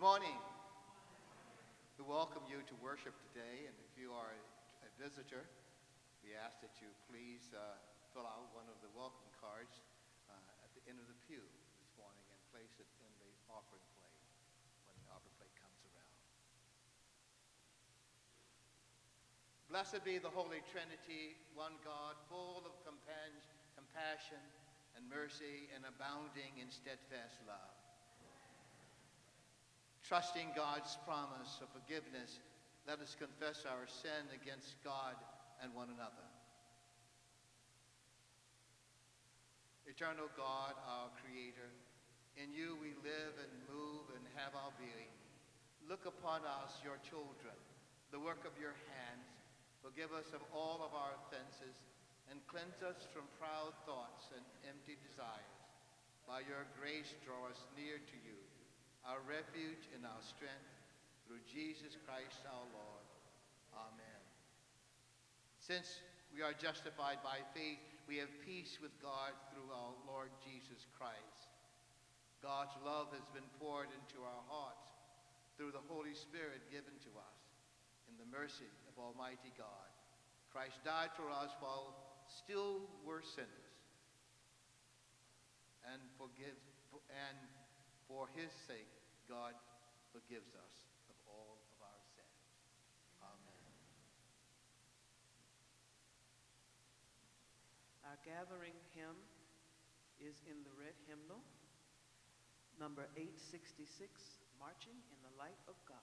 Good morning. We welcome you to worship today, and if you are a, visitor, we ask that you please uh, fill out one of the welcome cards uh, at the end of the pew this morning and place it in the offering plate when the offering plate comes around. Blessed be the Holy Trinity, one God, full of compassion and mercy and abounding in steadfast love Trusting God's promise of forgiveness, let us confess our sin against God and one another. Eternal God, our Creator, in you we live and move and have our being. Look upon us, your children, the work of your hands. Forgive us of all of our offenses and cleanse us from proud thoughts and empty desires. By your grace, draw us near to you our refuge and our strength, through Jesus Christ our Lord. Amen. Since we are justified by faith, we have peace with God through our Lord Jesus Christ. God's love has been poured into our hearts through the Holy Spirit given to us in the mercy of Almighty God. Christ died for us while still were sinners and forgive and for his sake, God forgives us of all of our sins. Amen. Our gathering hymn is in the red hymnal, number 866, Marching in the Light of God.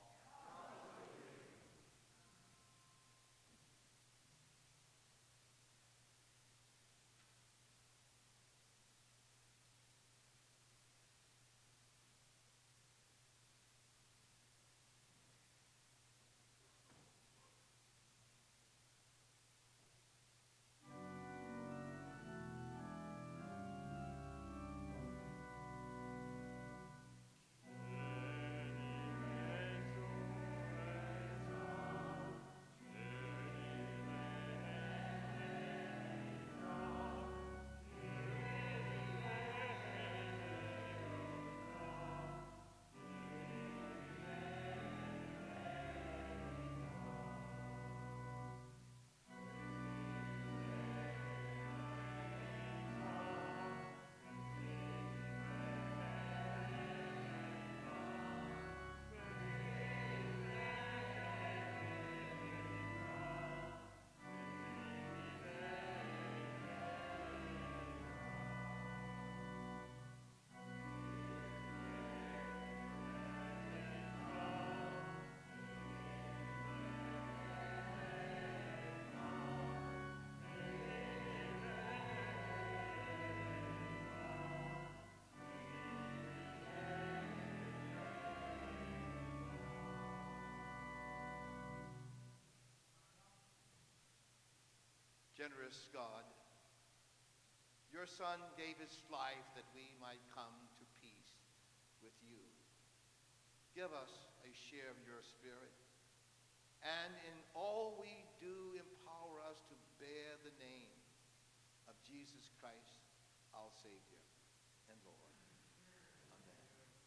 Generous God, your Son gave his life that we might come to peace with you. Give us a share of your Spirit, and in all we do, empower us to bear the name of Jesus Christ, our Savior and Lord. Amen. You may be seated.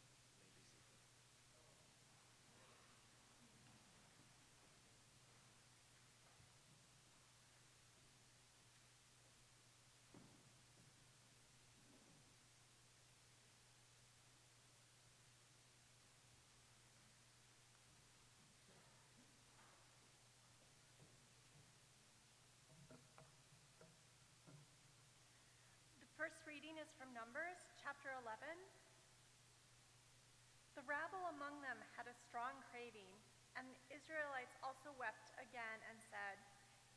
The first reading is from Numbers, chapter 11. The rabble among them had a strong craving, and the Israelites also wept again and said,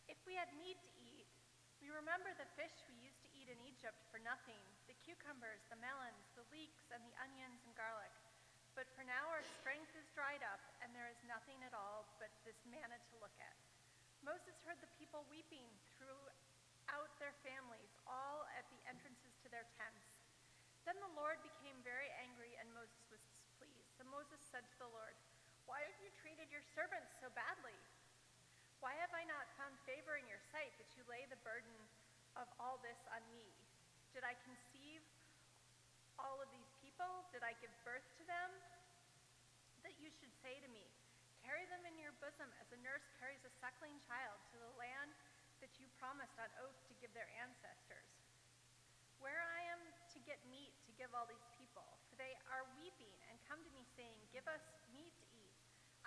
If we had meat to eat, we remember the fish we used to eat in Egypt for nothing the cucumbers, the melons, the leeks, and the onions and garlic. But for now our strength is dried up, and there is nothing at all but this manna to look at. Moses heard the people weeping throughout their families, all at the entrances their tents. Then the Lord became very angry, and Moses was displeased. So Moses said to the Lord, Why have you treated your servants so badly? Why have I not found favor in your sight that you lay the burden of all this on me? Did I conceive all of these people? Did I give birth to them? That you should say to me, Carry them in your bosom as a nurse carries a suckling child to the land that you promised on oath to give their ancestors. Where I am to get meat to give all these people, for they are weeping and come to me saying, Give us meat to eat.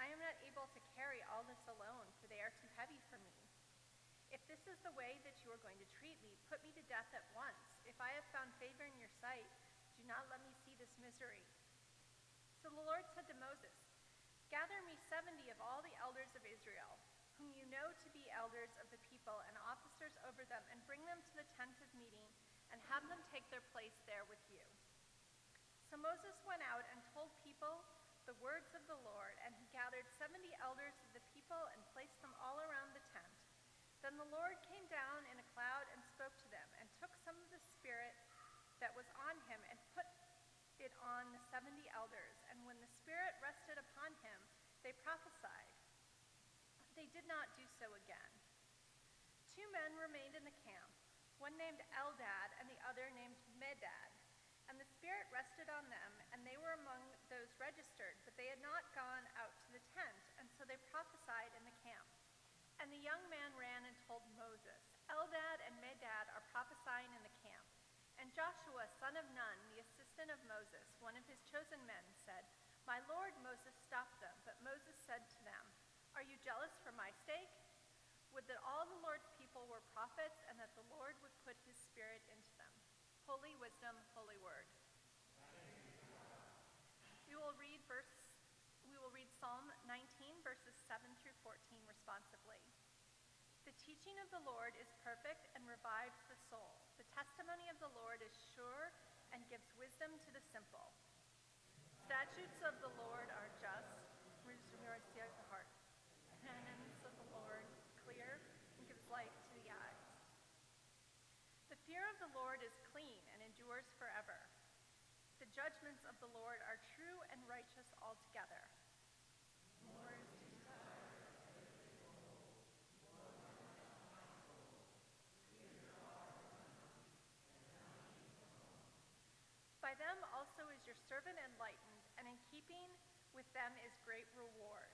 I am not able to carry all this alone, for they are too heavy for me. If this is the way that you are going to treat me, put me to death at once. If I have found favor in your sight, do not let me see this misery. So the Lord said to Moses, Gather me seventy of all the elders of Israel, whom you know to be elders of the people and officers over them, and bring them to the tent of meeting, and have them take their place there with you. So Moses went out and told people the words of the Lord, and he gathered seventy elders of the people and placed them all around the tent. Then the Lord came down in a cloud and spoke to them, and took some of the Spirit that was on him and put it on the seventy elders. And when the Spirit rested upon him, they prophesied. They did not do so again. Two men remained in the camp, one named Eldad other named Medad. And the Spirit rested on them, and they were among those registered, but they had not gone out to the tent, and so they prophesied in the camp. And the young man ran and told Moses, Eldad and Medad are prophesying in the camp. And Joshua, son of Nun, the assistant of Moses, one of his chosen men, said, My lord Moses stopped them. But Moses said to them, Are you jealous for my sake? Would that all the Lord's people were prophets, and that the Lord would put his spirit into. Holy wisdom, holy word. We will read verse we will read Psalm 19 verses 7 through 14 responsively. The teaching of the Lord is perfect and revives the soul. The testimony of the Lord is sure and gives wisdom to the simple. Statutes of the Lord are just, mercy of the heart. Commandments of the Lord clear and gives light to the eyes. The fear of the Lord is clean and endures forever. The judgments of the Lord are true and righteous altogether. By them also is your servant enlightened, and in keeping with them is great reward.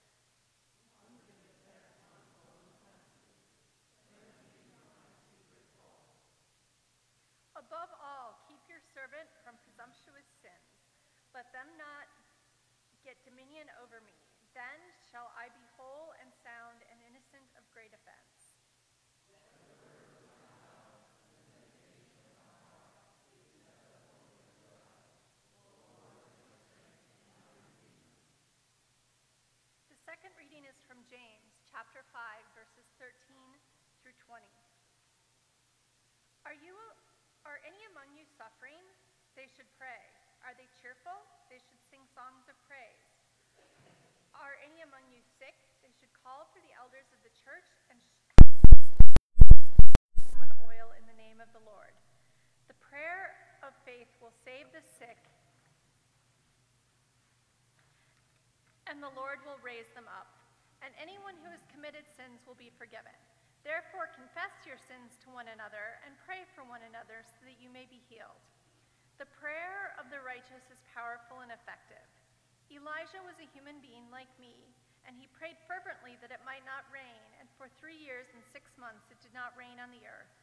Above all, keep your servant from presumptuous. Let them not get dominion over me. Then shall I be whole and sound and innocent of great offense. The second reading is from James, chapter 5, verses 13 through 20. Are you are any among you suffering? They should pray. Are they cheerful? They should sing songs of praise. Are any among you sick? They should call for the elders of the church and with oil in the name of the Lord. The prayer of faith will save the sick, and the Lord will raise them up. And anyone who has committed sins will be forgiven. Therefore, confess your sins to one another and pray for one another so that you may be healed. The prayer of the righteous is powerful and effective. Elijah was a human being like me, and he prayed fervently that it might not rain, and for three years and six months it did not rain on the earth.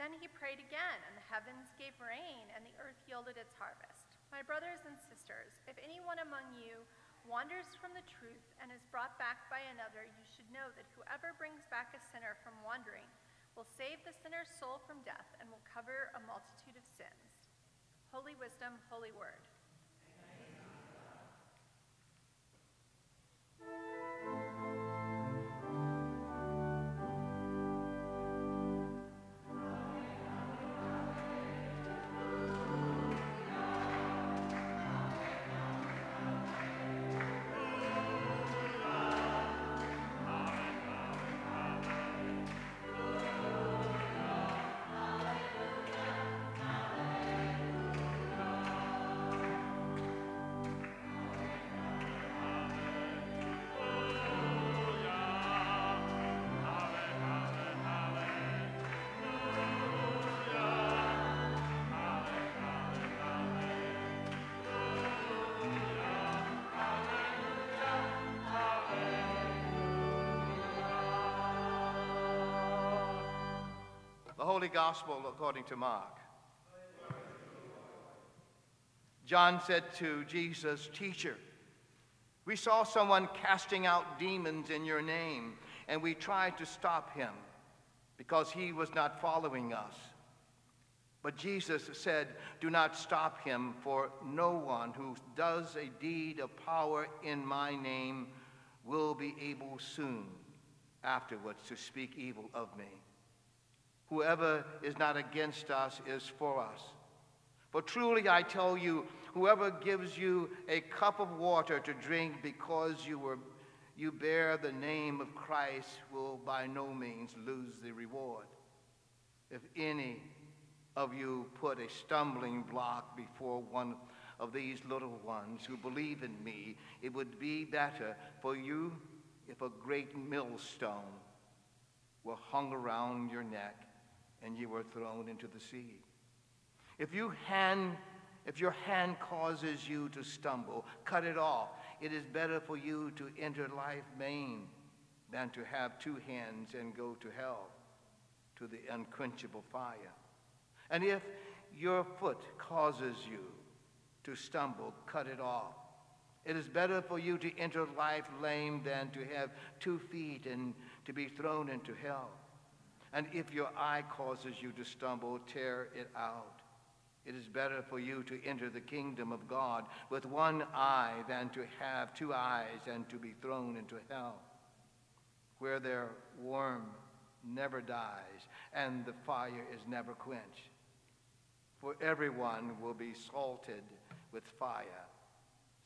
Then he prayed again, and the heavens gave rain, and the earth yielded its harvest. My brothers and sisters, if anyone among you wanders from the truth and is brought back by another, you should know that whoever brings back a sinner from wandering will save the sinner's soul from death and will cover a multitude of sins. Holy wisdom, holy word. Holy Gospel according to Mark. John said to Jesus, Teacher, we saw someone casting out demons in your name, and we tried to stop him because he was not following us. But Jesus said, Do not stop him, for no one who does a deed of power in my name will be able soon afterwards to speak evil of me. Whoever is not against us is for us. For truly I tell you, whoever gives you a cup of water to drink because you, were, you bear the name of Christ will by no means lose the reward. If any of you put a stumbling block before one of these little ones who believe in me, it would be better for you if a great millstone were hung around your neck and you were thrown into the sea. If, you hand, if your hand causes you to stumble, cut it off. It is better for you to enter life maimed than to have two hands and go to hell, to the unquenchable fire. And if your foot causes you to stumble, cut it off. It is better for you to enter life lame than to have two feet and to be thrown into hell. And if your eye causes you to stumble, tear it out. It is better for you to enter the kingdom of God with one eye than to have two eyes and to be thrown into hell, where their worm never dies and the fire is never quenched. For everyone will be salted with fire.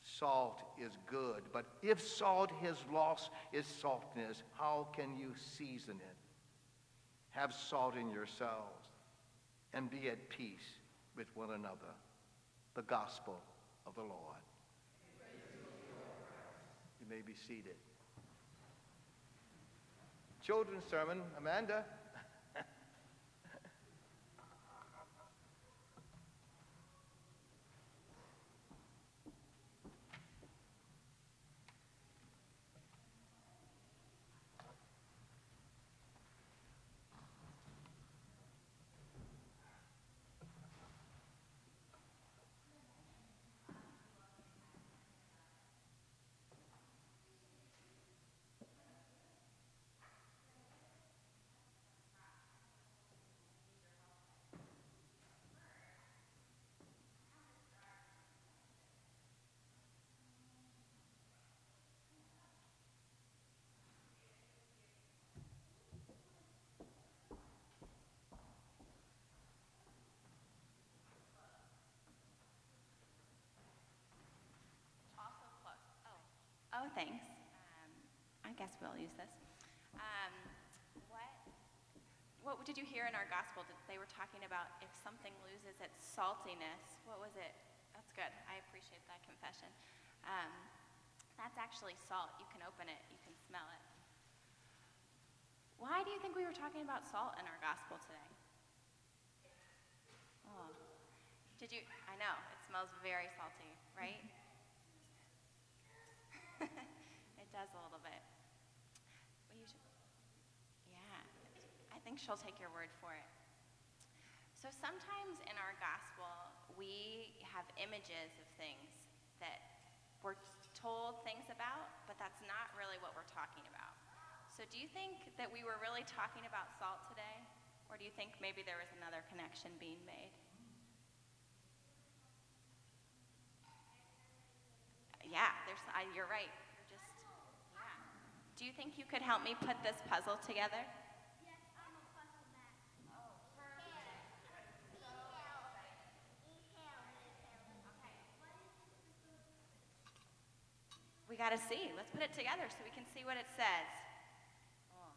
Salt is good, but if salt has lost its saltness, how can you season it? Have salt in yourselves and be at peace with one another. The gospel of the Lord. You may be seated. Children's sermon, Amanda. Thanks. Um, I guess we'll use this. Um, what, what did you hear in our gospel? That They were talking about if something loses its saltiness. What was it? That's good. I appreciate that confession. Um, that's actually salt. You can open it, you can smell it. Why do you think we were talking about salt in our gospel today? Oh. Did you? I know, it smells very salty, right? A little bit. Should, yeah, I think she'll take your word for it. So sometimes in our gospel, we have images of things that we're told things about, but that's not really what we're talking about. So do you think that we were really talking about salt today? Or do you think maybe there was another connection being made? Yeah, there's, I, you're right. Do you think you could help me put this puzzle together? Yes, I'm a puzzle master. We got to see. Let's put it together so we can see what it says. Oh,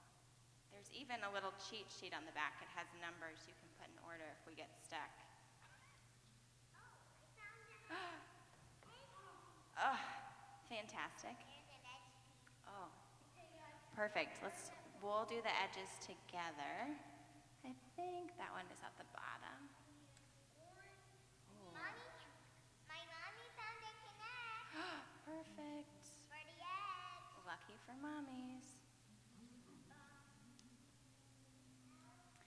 there's even a little cheat sheet on the back. It has numbers you can put in order if we get stuck. Oh, fantastic. Perfect. Let's, we'll do the edges together. I think that one is at the bottom. Ooh. Mommy, my mommy found a connect Perfect. for the edge. Lucky for mommies.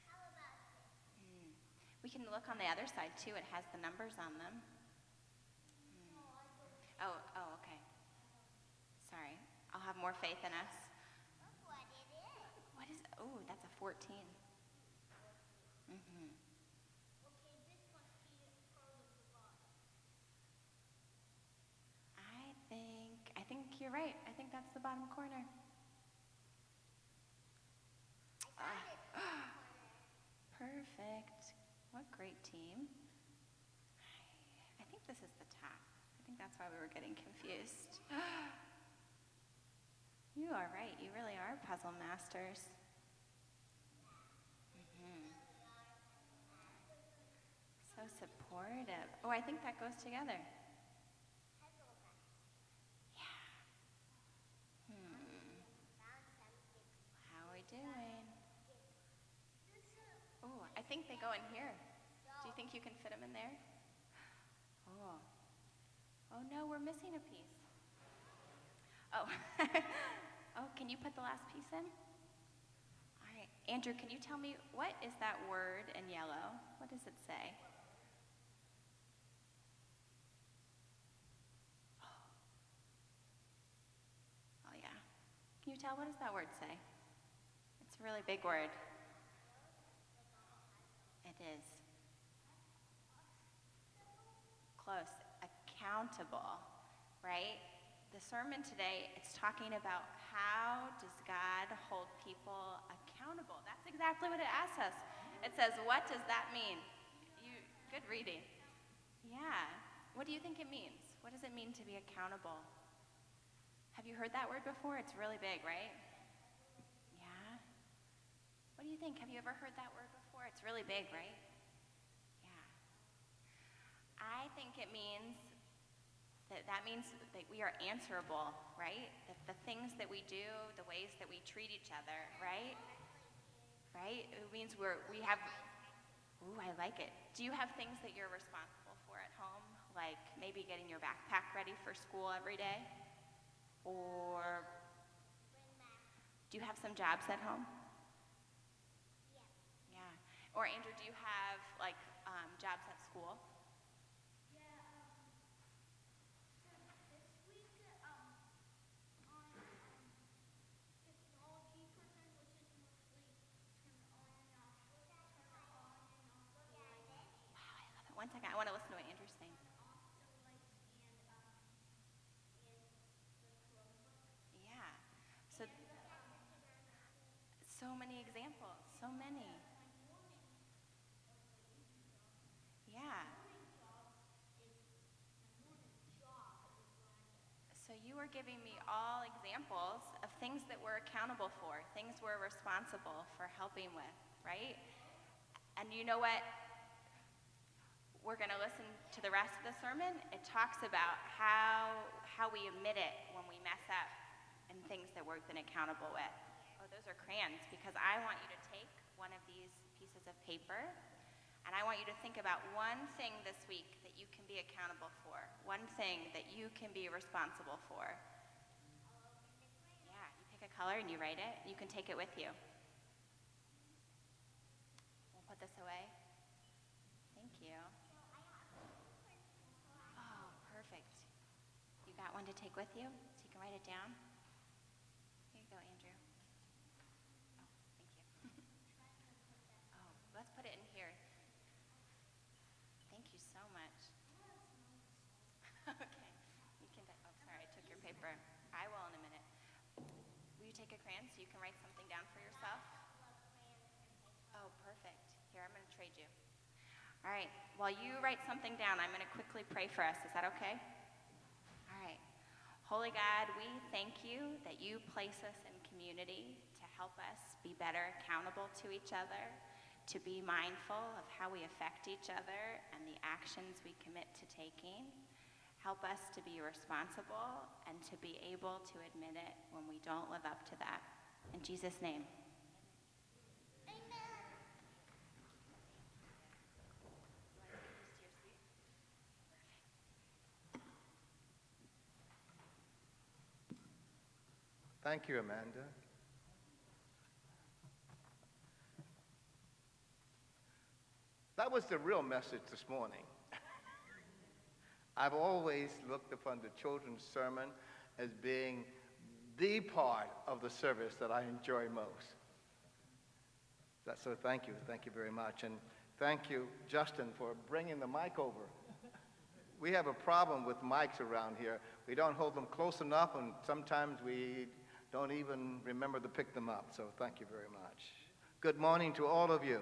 How about this? Hmm. We can look on the other side too. It has the numbers on them. Hmm. Oh, oh, okay. Sorry. I'll have more faith in us. Look what it is. What is? Oh, that's a 14. Mm-hmm. Okay, this must be part of the bottom. I think I think you're right. I think that's the bottom corner. Ah. Perfect. What a great team. I think this is the top. I think that's why we were getting confused. You are right. You really are puzzle masters. Supportive. Oh, I think that goes together. Yeah. Hmm. How are we doing? Oh, I think they go in here. Do you think you can fit them in there? Oh. Oh no, we're missing a piece. Oh. oh, can you put the last piece in? All right. Andrew, can you tell me what is that word in yellow? What does it say? Oh yeah. What does that word say? It's a really big word. It is. Close. Accountable, right? The sermon today, it's talking about how does God hold people accountable? That's exactly what it asks us. It says, what does that mean? You, good reading. Yeah. What do you think it means? What does it mean to be accountable? Have you heard that word before? It's really big, right? Yeah. What do you think? Have you ever heard that word before? It's really big, right? Yeah. I think it means that that means that we are answerable, right? That the things that we do, the ways that we treat each other, right? Right? It means we're we have Ooh, I like it. Do you have things that you're responsible for at home? Like maybe getting your backpack ready for school every day? Or do you have some jobs at home? Yeah. Yeah. Or Andrew, do you have like um, jobs at school? Yeah, um, so this week, um, on, um, technology person, which is mostly turn on and off, turn on and off the lights, Wow, I love it. One second, I want to listen to what Andrew's saying. off the lights and, um, and the Chromebook. Yeah. So, so many examples. So many. Yeah. So you were giving me all examples of things that we're accountable for, things we're responsible for helping with, right? And you know what? we're going to listen to the rest of the sermon. It talks about how, how we admit it when we mess up and things that we've been accountable with. Those are crayons because I want you to take one of these pieces of paper and I want you to think about one thing this week that you can be accountable for, one thing that you can be responsible for. Yeah, you pick a color and you write it. You can take it with you. We'll put this away. Thank you. Oh, perfect. You got one to take with you so you can write it down? Here you go, Andrew. Oh, thank you. oh, let's put it in here. Thank you so much. okay. You can, oh, sorry, I took your paper. I will in a minute. Will crayon so you can write something down for yourself? Oh, perfect. Here, I'm going to trade you. All right. While you write something down, I'm going to quickly pray for us. Is that okay? All right. Holy God, we thank you that you place us in community to help us be better accountable to each other, to be mindful of how we affect each other and the actions we commit to taking. Help us to be responsible and to be able to admit it when we don't live up to that. In Jesus' name. Thank you, Amanda. That was the real message this morning. I've always looked upon the children's sermon as being the part of the service that I enjoy most. That, so thank you, thank you very much. And thank you, Justin, for bringing the mic over. We have a problem with mics around here. We don't hold them close enough, and sometimes we don't even remember to pick them up. So thank you very much. Good morning to all of you.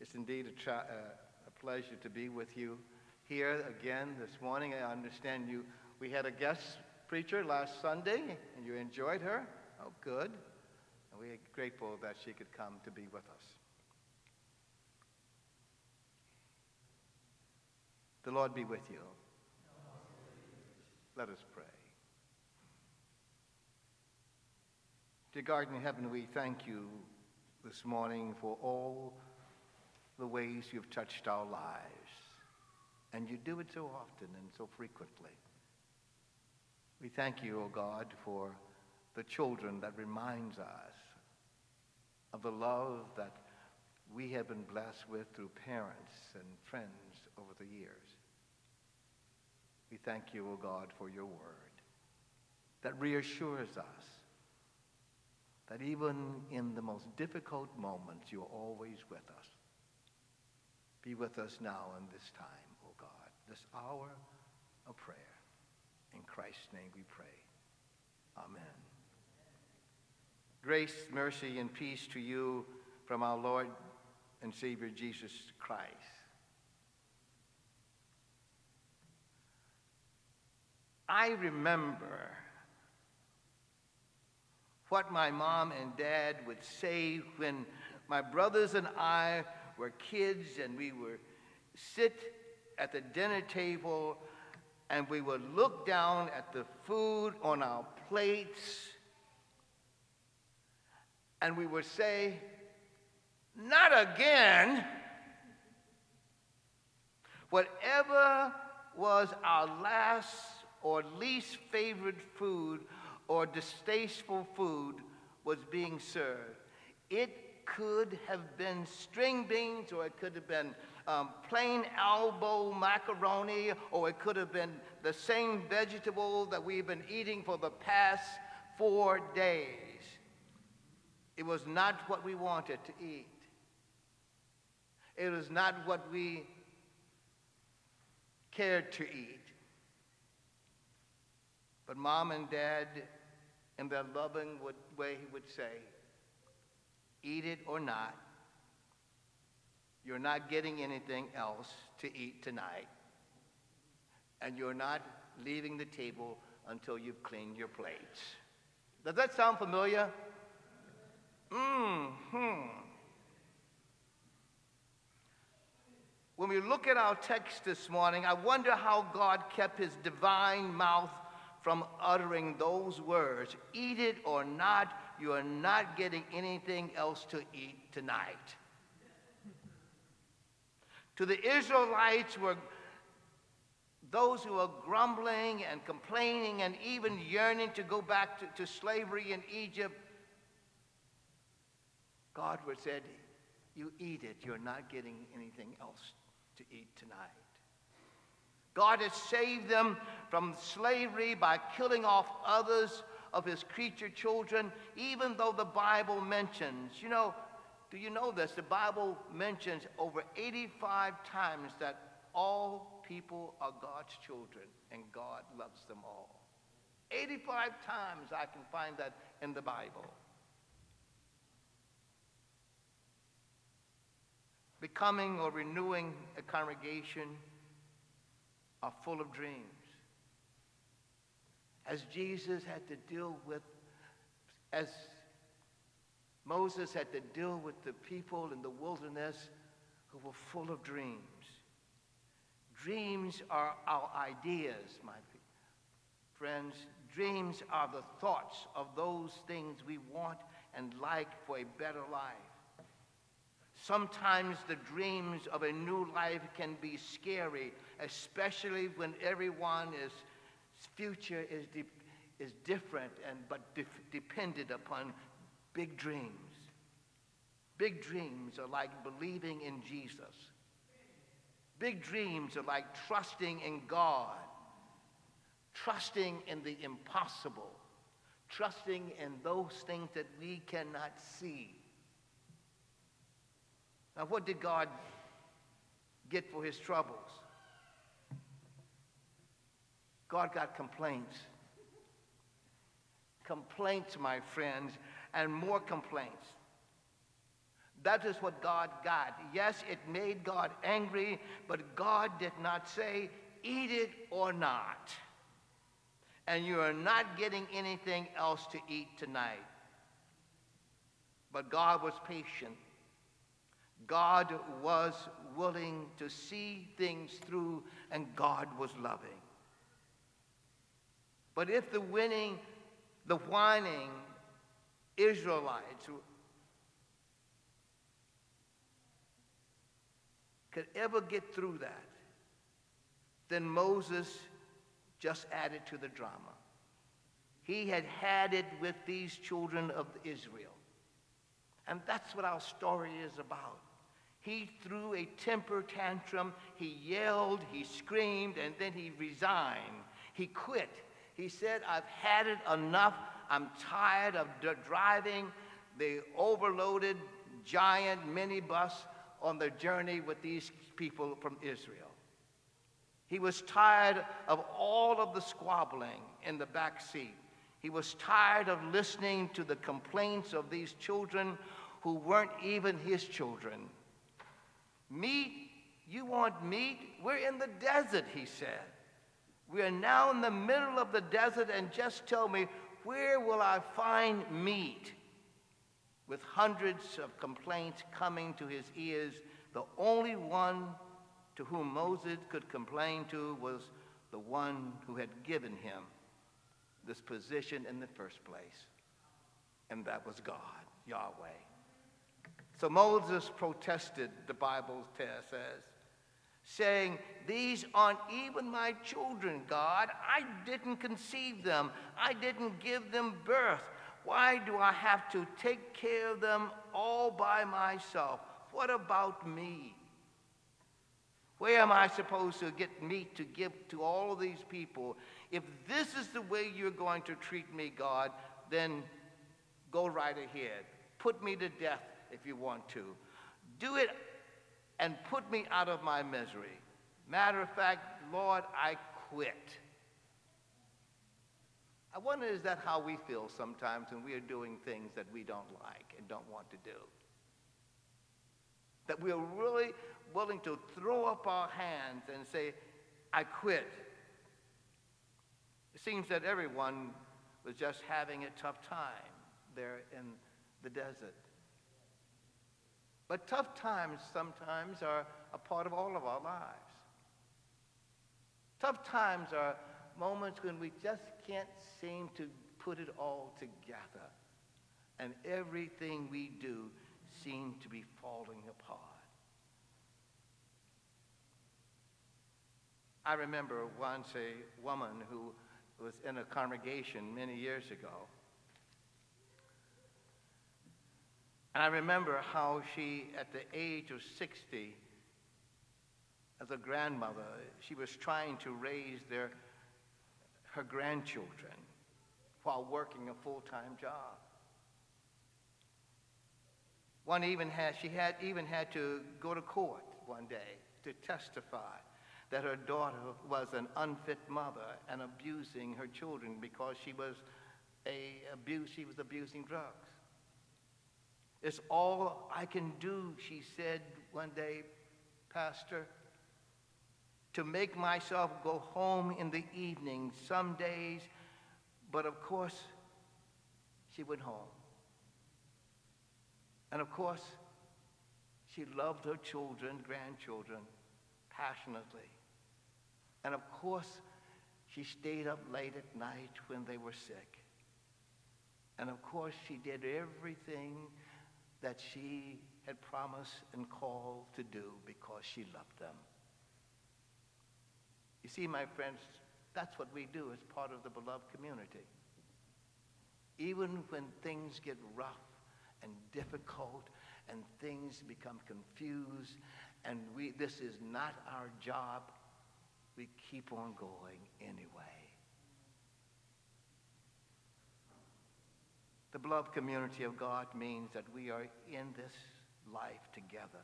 It's indeed a, tra- uh, a pleasure to be with you here again this morning. I understand you. We had a guest preacher last Sunday, and you enjoyed her. Oh, good. And we're grateful that she could come to be with us. The Lord be with you. Let us pray. Dear God in heaven, we thank you this morning for all the ways you've touched our lives. And you do it so often and so frequently. We thank you, O oh God, for the children that reminds us of the love that we have been blessed with through parents and friends over the years. We thank you, O oh God, for your word that reassures us that even in the most difficult moments, you're always with us. Be with us now in this time, O oh God, this hour of prayer. Christ's name we pray. Amen. Grace, mercy, and peace to you from our Lord and Savior Jesus Christ. I remember what my mom and dad would say when my brothers and I were kids and we would sit at the dinner table and we would look down at the food on our plates and we would say, Not again. Whatever was our last or least favorite food or distasteful food was being served. It could have been string beans, or it could have been um, plain elbow macaroni, or it could have been the same vegetable that we've been eating for the past four days. It was not what we wanted to eat. It was not what we cared to eat. But mom and dad, in their loving way, would say, eat it or not. You're not getting anything else to eat tonight. And you're not leaving the table until you've cleaned your plates. Does that sound familiar? Mm hmm. When we look at our text this morning, I wonder how God kept his divine mouth from uttering those words Eat it or not, you are not getting anything else to eat tonight. To the Israelites were those who were grumbling and complaining and even yearning to go back to, to slavery in Egypt. God would said, You eat it, you're not getting anything else to eat tonight. God has saved them from slavery by killing off others of his creature children, even though the Bible mentions, you know, do you know this? The Bible mentions over 85 times that all people are God's children and God loves them all. 85 times I can find that in the Bible. becoming or renewing a congregation are full of dreams. As Jesus had to deal with, as Moses had to deal with the people in the wilderness who were full of dreams. Dreams are our ideas, my friends. Dreams are the thoughts of those things we want and like for a better life. Sometimes the dreams of a new life can be scary, especially when everyone's future is, de- is different and but de- dependent upon big dreams. Big dreams are like believing in Jesus. Big dreams are like trusting in God, trusting in the impossible, trusting in those things that we cannot see. Now, what did God get for his troubles? God got complaints. Complaints, my friends, and more complaints. That is what God got. Yes, it made God angry, but God did not say, eat it or not. And you are not getting anything else to eat tonight. But God was patient God was willing to see things through, and God was loving. But if the winning, the whining Israelites could ever get through that, then Moses just added to the drama. He had had it with these children of Israel. And that's what our story is about. He threw a temper tantrum. He yelled, he screamed, and then he resigned. He quit. He said, I've had it enough. I'm tired of d- driving the overloaded giant minibus on the journey with these people from Israel. He was tired of all of the squabbling in the back seat. He was tired of listening to the complaints of these children who weren't even his children. Meat? You want meat? We're in the desert, he said. We are now in the middle of the desert, and just tell me, where will I find meat? With hundreds of complaints coming to his ears, the only one to whom Moses could complain to was the one who had given him this position in the first place, and that was God, Yahweh. So Moses protested, the Bible says, saying, These aren't even my children, God. I didn't conceive them, I didn't give them birth. Why do I have to take care of them all by myself? What about me? Where am I supposed to get meat to give to all of these people? If this is the way you're going to treat me, God, then go right ahead. Put me to death if you want to. Do it and put me out of my misery. Matter of fact, Lord, I quit. I wonder is that how we feel sometimes when we are doing things that we don't like and don't want to do? That we're really willing to throw up our hands and say, I quit. It seems that everyone was just having a tough time there in the desert. But tough times sometimes are, a part of all of our lives. Tough times are moments when we just can't seem to put it all together, and everything we do seems to be falling apart. I remember once a woman who was in a congregation many years ago. And I remember how she, at the age of 60, as a grandmother, she was trying to raise their, her grandchildren while working a full-time job. One even had, she had even had to go to court one day to testify that her daughter was an unfit mother and abusing her children because she was a abuse, she was abusing drugs. It's all I can do, she said one day, Pastor, to make myself go home in the evening some days, but of course, she went home. And of course, she loved her children, grandchildren, passionately. And of course, she stayed up late at night when they were sick. And of course, she did everything that she had promised and called to do because she loved them. You see, my friends, that's what we do as part of the beloved community. Even when things get rough and difficult and things become confused and we, this is not our job, we keep on going anyway. The beloved community of God means that we are in this life together.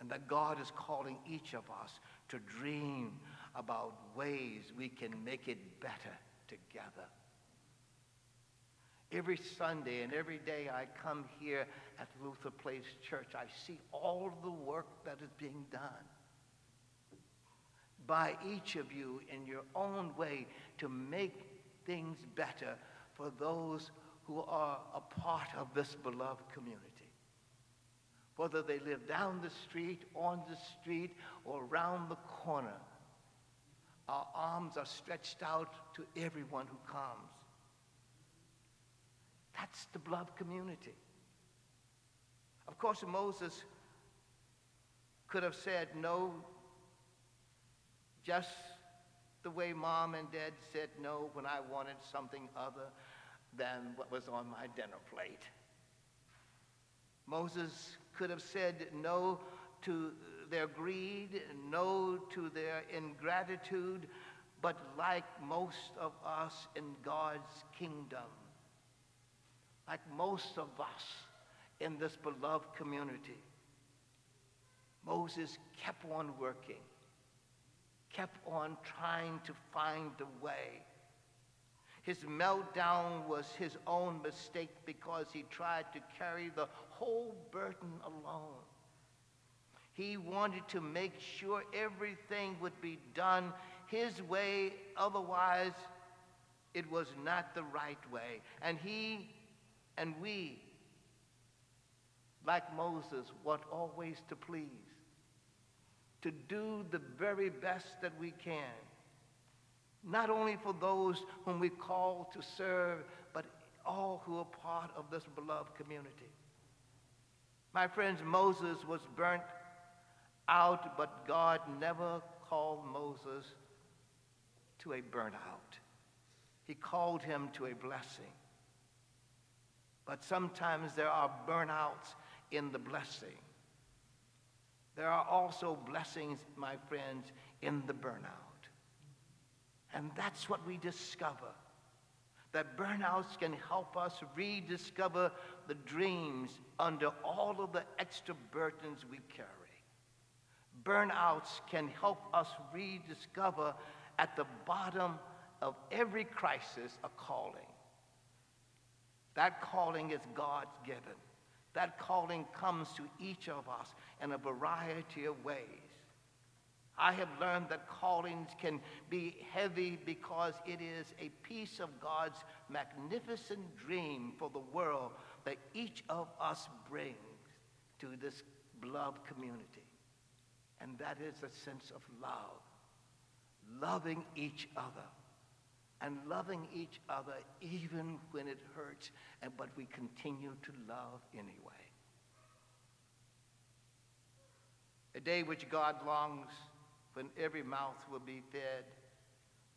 And that God is calling each of us to dream about ways we can make it better together. Every Sunday and every day I come here at Luther Place Church, I see all the work that is being done by each of you in your own way to make things better for those who are a part of this beloved community. Whether they live down the street, on the street, or around the corner, our arms are stretched out to everyone who comes. That's the beloved community. Of course, Moses could have said no just the way mom and dad said no when I wanted something other than what was on my dinner plate. Moses could have said no to their greed, no to their ingratitude, but like most of us in God's kingdom, like most of us in this beloved community, Moses kept on working kept on trying to find a way. His meltdown was his own mistake because he tried to carry the whole burden alone. He wanted to make sure everything would be done his way, otherwise, it was not the right way. And he and we, like Moses, want always to please to do the very best that we can, not only for those whom we call to serve, but all who are part of this beloved community. My friends, Moses was burnt out, but God never called Moses to a burnout. He called him to a blessing. But sometimes there are burnouts in the blessing. There are also blessings, my friends, in the burnout. And that's what we discover. That burnouts can help us rediscover the dreams under all of the extra burdens we carry. Burnouts can help us rediscover at the bottom of every crisis a calling. That calling is God's given. That calling comes to each of us in a variety of ways. I have learned that callings can be heavy because it is a piece of God's magnificent dream for the world that each of us brings to this beloved community. And that is a sense of love. Loving each other. And loving each other even when it hurts, and, but we continue to love anyway. A day which God longs when every mouth will be fed,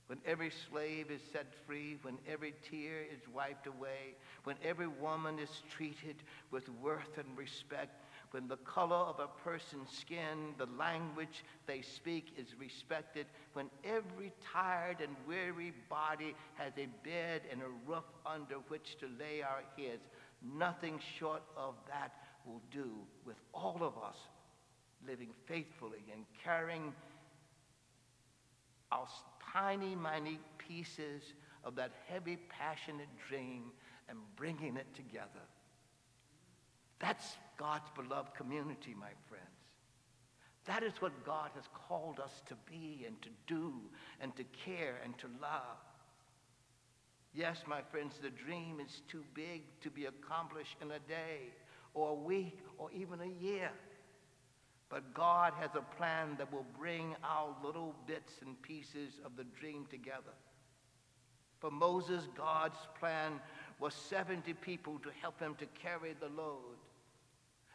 when every slave is set free, when every tear is wiped away, when every woman is treated with worth and respect, when the color of a person's skin, the language they speak is respected, when every tired and weary body has a bed and a roof under which to lay our heads, nothing short of that will do with all of us living faithfully and carrying tiny, minute pieces of that heavy, passionate dream and bringing it together. That's God's beloved community, my friends. That is what God has called us to be and to do and to care and to love. Yes, my friends, the dream is too big to be accomplished in a day or a week or even a year. But God has a plan that will bring our little bits and pieces of the dream together. For Moses, God's plan was 70 people to help him to carry the load.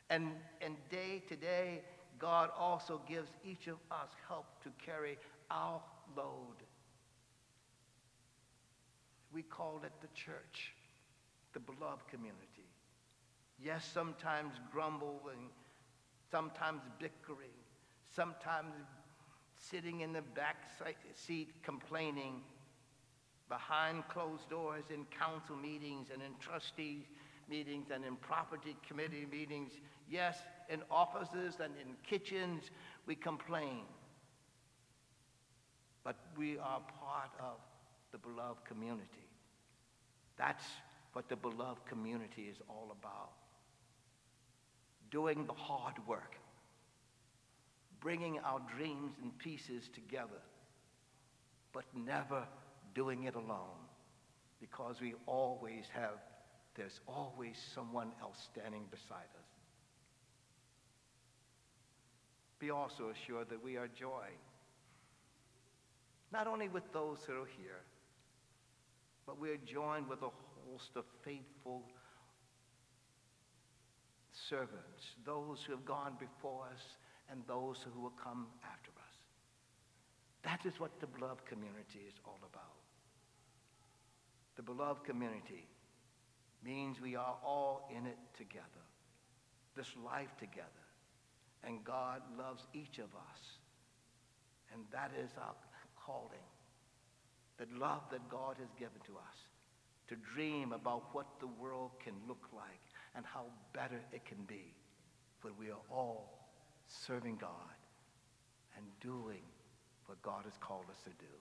And, and day to day, God also gives each of us help to carry our load. We call it the church, the beloved community. Yes, sometimes grumbling sometimes bickering, sometimes sitting in the back seat complaining behind closed doors in council meetings and in trustee meetings and in property committee meetings. Yes, in offices and in kitchens, we complain. But we are part of the beloved community. That's what the beloved community is all about doing the hard work, bringing our dreams and pieces together, but never doing it alone because we always have, there's always someone else standing beside us. Be also assured that we are joy, not only with those who are here, but we are joined with a host of faithful servants, those who have gone before us and those who will come after us. That is what the beloved community is all about. The beloved community means we are all in it together, this life together. And God loves each of us. And that is our calling. The love that God has given to us to dream about what the world can look like and how better it can be when we are all serving God and doing what God has called us to do.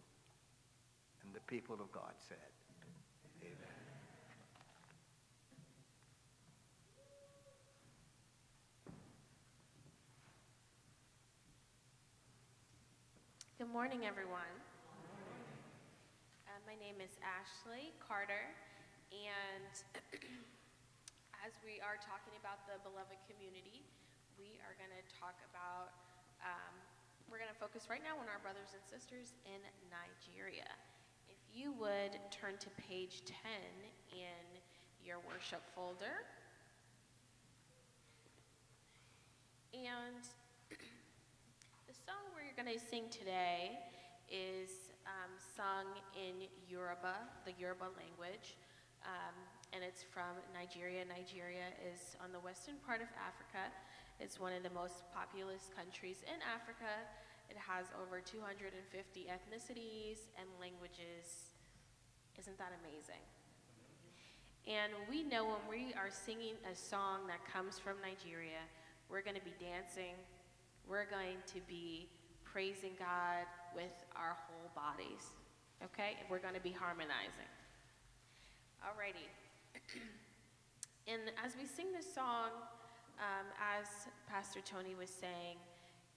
And the people of God said, Amen. Good morning, everyone. Uh, my name is Ashley Carter, and as we are talking about the beloved community, we are going to talk about, um, we're going to focus right now on our brothers and sisters in Nigeria. If you would turn to page 10 in your worship folder. And the song we're going to sing today is um, sung in Yoruba, the Yoruba language. Um, and it's from Nigeria. Nigeria is on the western part of Africa. It's one of the most populous countries in Africa. It has over 250 ethnicities and languages. Isn't that amazing? And we know when we are singing a song that comes from Nigeria, we're going to be dancing, we're going to be praising God with our whole bodies. Okay? We're going to be harmonizing. Alrighty. And as we sing this song, um, as Pastor Tony was saying,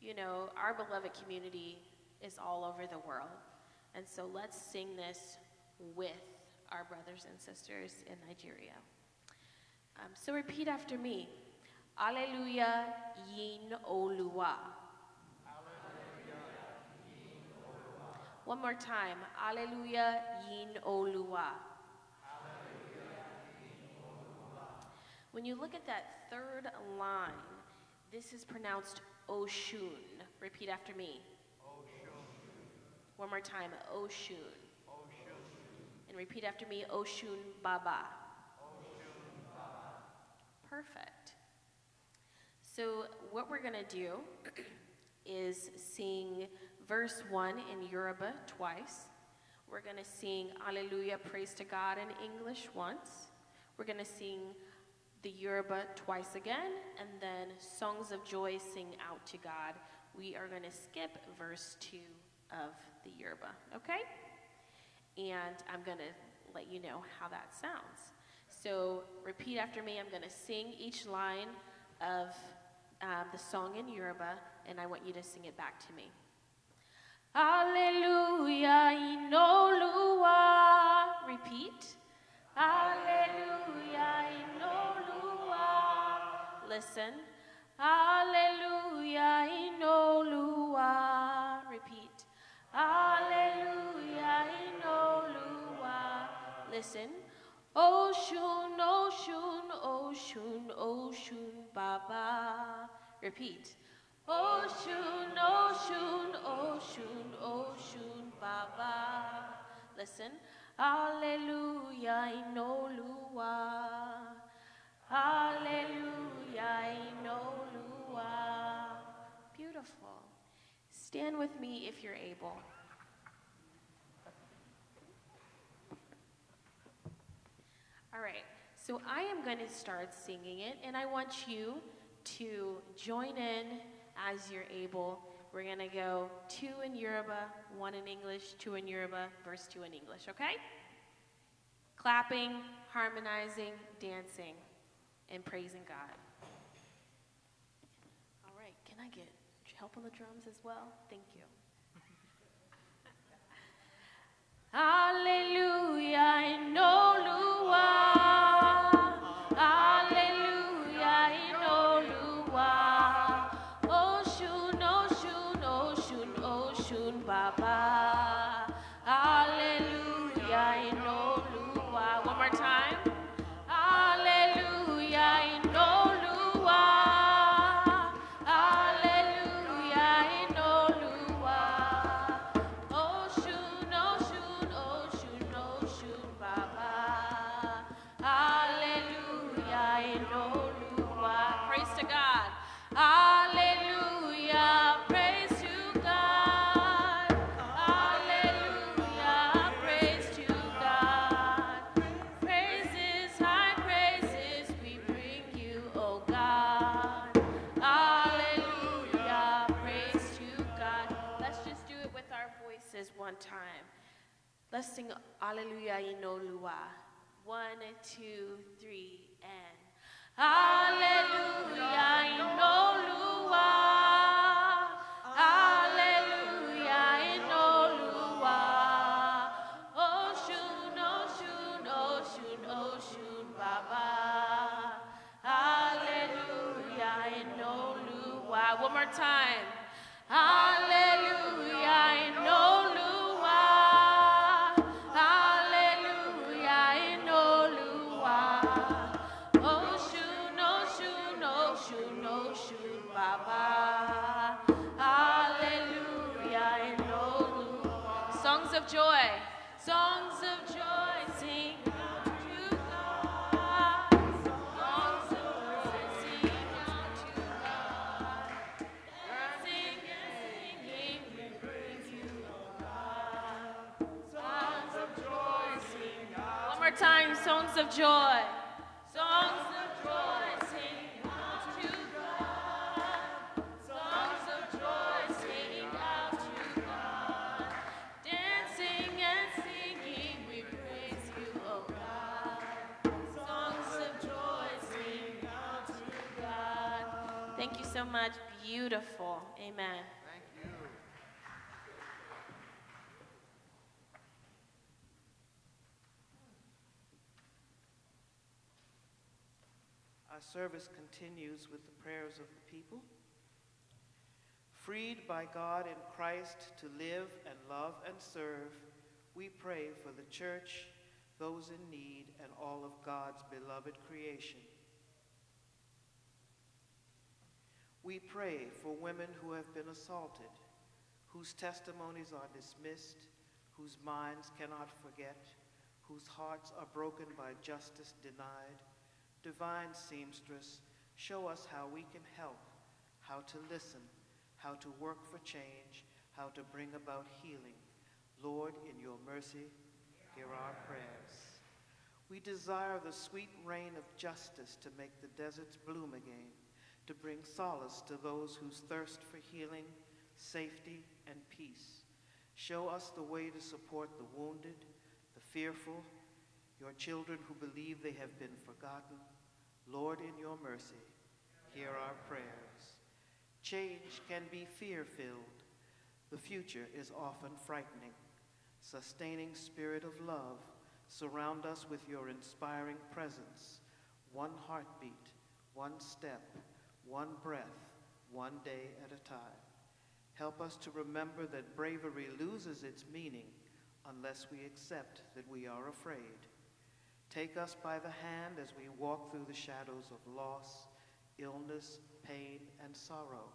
you know, our beloved community is all over the world. And so let's sing this with our brothers and sisters in Nigeria. Um, so repeat after me. Alleluia yin Oluwa. One more time. Alleluia yin Oluwa. When you look at that third line, this is pronounced Oshun. Repeat after me. Oshun. One more time. Oshun. Oshun. And repeat after me. Oshun Baba. Oshun Baba. Perfect. So, what we're going to do is sing verse 1 in Yoruba twice. We're going to sing Alleluia, Praise to God in English once. We're going to sing the Yoruba twice again, and then Songs of Joy, Sing Out to God. We are going to skip verse 2 of the Yoruba, okay? And I'm going to let you know how that sounds. So repeat after me. I'm going to sing each line of uh, the song in Yoruba, and I want you to sing it back to me. Alleluia, inolua. Repeat. Alleluia, inolua. Listen. Alleluia, inolua. Repeat. Alleluia, inolua. Listen. Oshun, Oshun, Oshun, Oshun, Baba. Repeat. Oshun, Oshun, Oshun, Oshun, Baba. Listen. Alleluia, inolua. Alleluia, inolua. Beautiful. Stand with me if you're able. All right, so I am going to start singing it, and I want you to join in as you're able. We're going to go two in Yoruba, one in English, two in Yoruba, verse two in English, okay? Clapping, harmonizing, dancing, and praising God. All right, can I get help on the drums as well? Thank you. Alleluia, inolua. Alleluia, Let's sing Alleluia Inolua. One, two, three, and Alleluia Inolua. Service continues with the prayers of the people. Freed by God in Christ to live and love and serve, we pray for the church, those in need, and all of God's beloved creation. We pray for women who have been assaulted, whose testimonies are dismissed, whose minds cannot forget, whose hearts are broken by justice denied. Divine seamstress, show us how we can help, how to listen, how to work for change, how to bring about healing. Lord, in your mercy, hear our prayers. We desire the sweet rain of justice to make the deserts bloom again, to bring solace to those whose thirst for healing, safety, and peace. Show us the way to support the wounded, the fearful, your children who believe they have been forgotten. Lord, in your mercy, hear our prayers. Change can be fear filled. The future is often frightening. Sustaining spirit of love, surround us with your inspiring presence. One heartbeat, one step, one breath, one day at a time. Help us to remember that bravery loses its meaning unless we accept that we are afraid. Take us by the hand as we walk through the shadows of loss, illness, pain, and sorrow,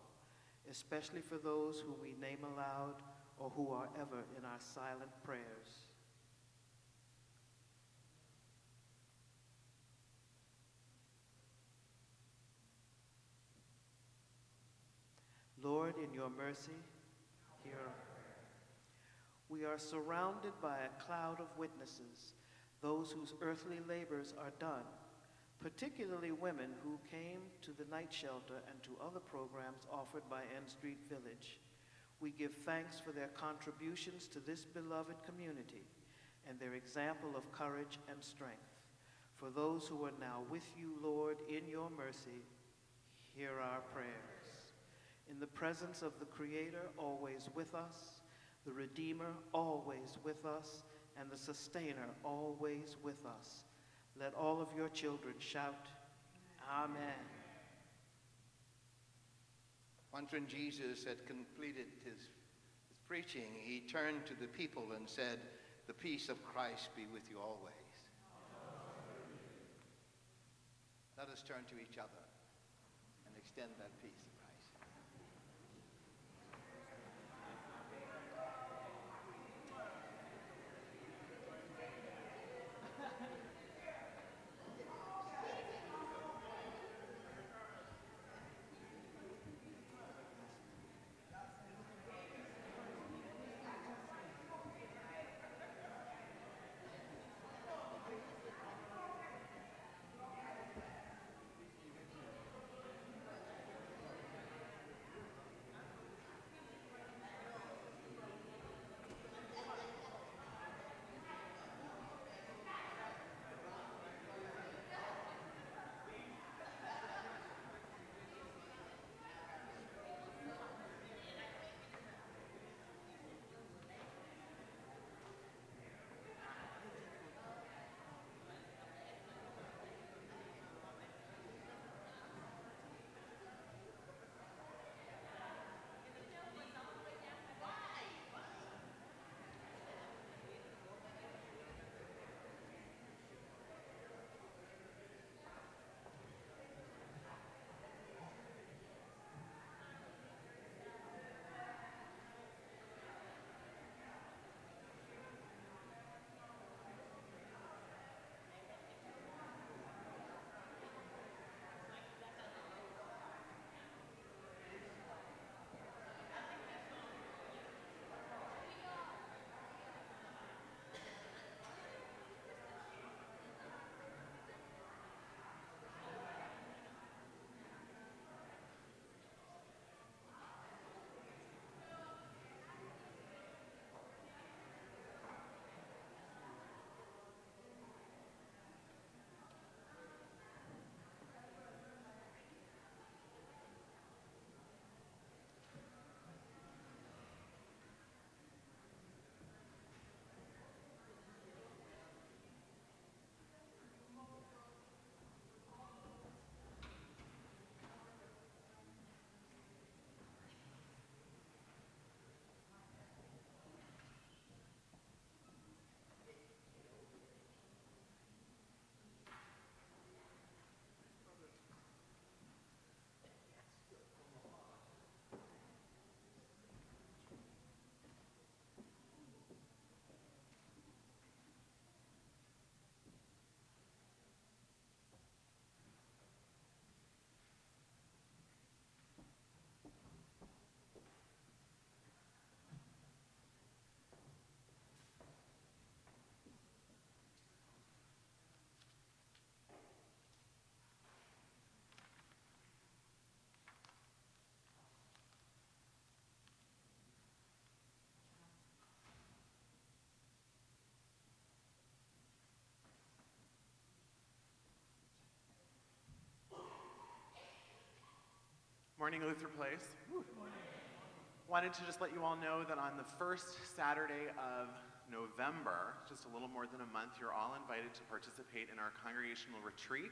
especially for those whom we name aloud or who are ever in our silent prayers. Lord, in your mercy, hear our prayer. We are surrounded by a cloud of witnesses, those whose earthly labors are done, particularly women who came to the night shelter and to other programs offered by N Street Village. We give thanks for their contributions to this beloved community and their example of courage and strength. For those who are now with you, Lord, in your mercy, hear our prayers. In the presence of the Creator, always with us, the Redeemer, always with us, and the Sustainer, always with us. Let all of your children shout, Amen. Once when Jesus had completed his, his preaching, he turned to the people and said, The peace of Christ be with you always. Let us turn to each other and extend that peace. Morning, Luther Place. Wanted to just let you all know that on the first Saturday of November, just a little more than a month, you're all invited to participate in our congregational retreat.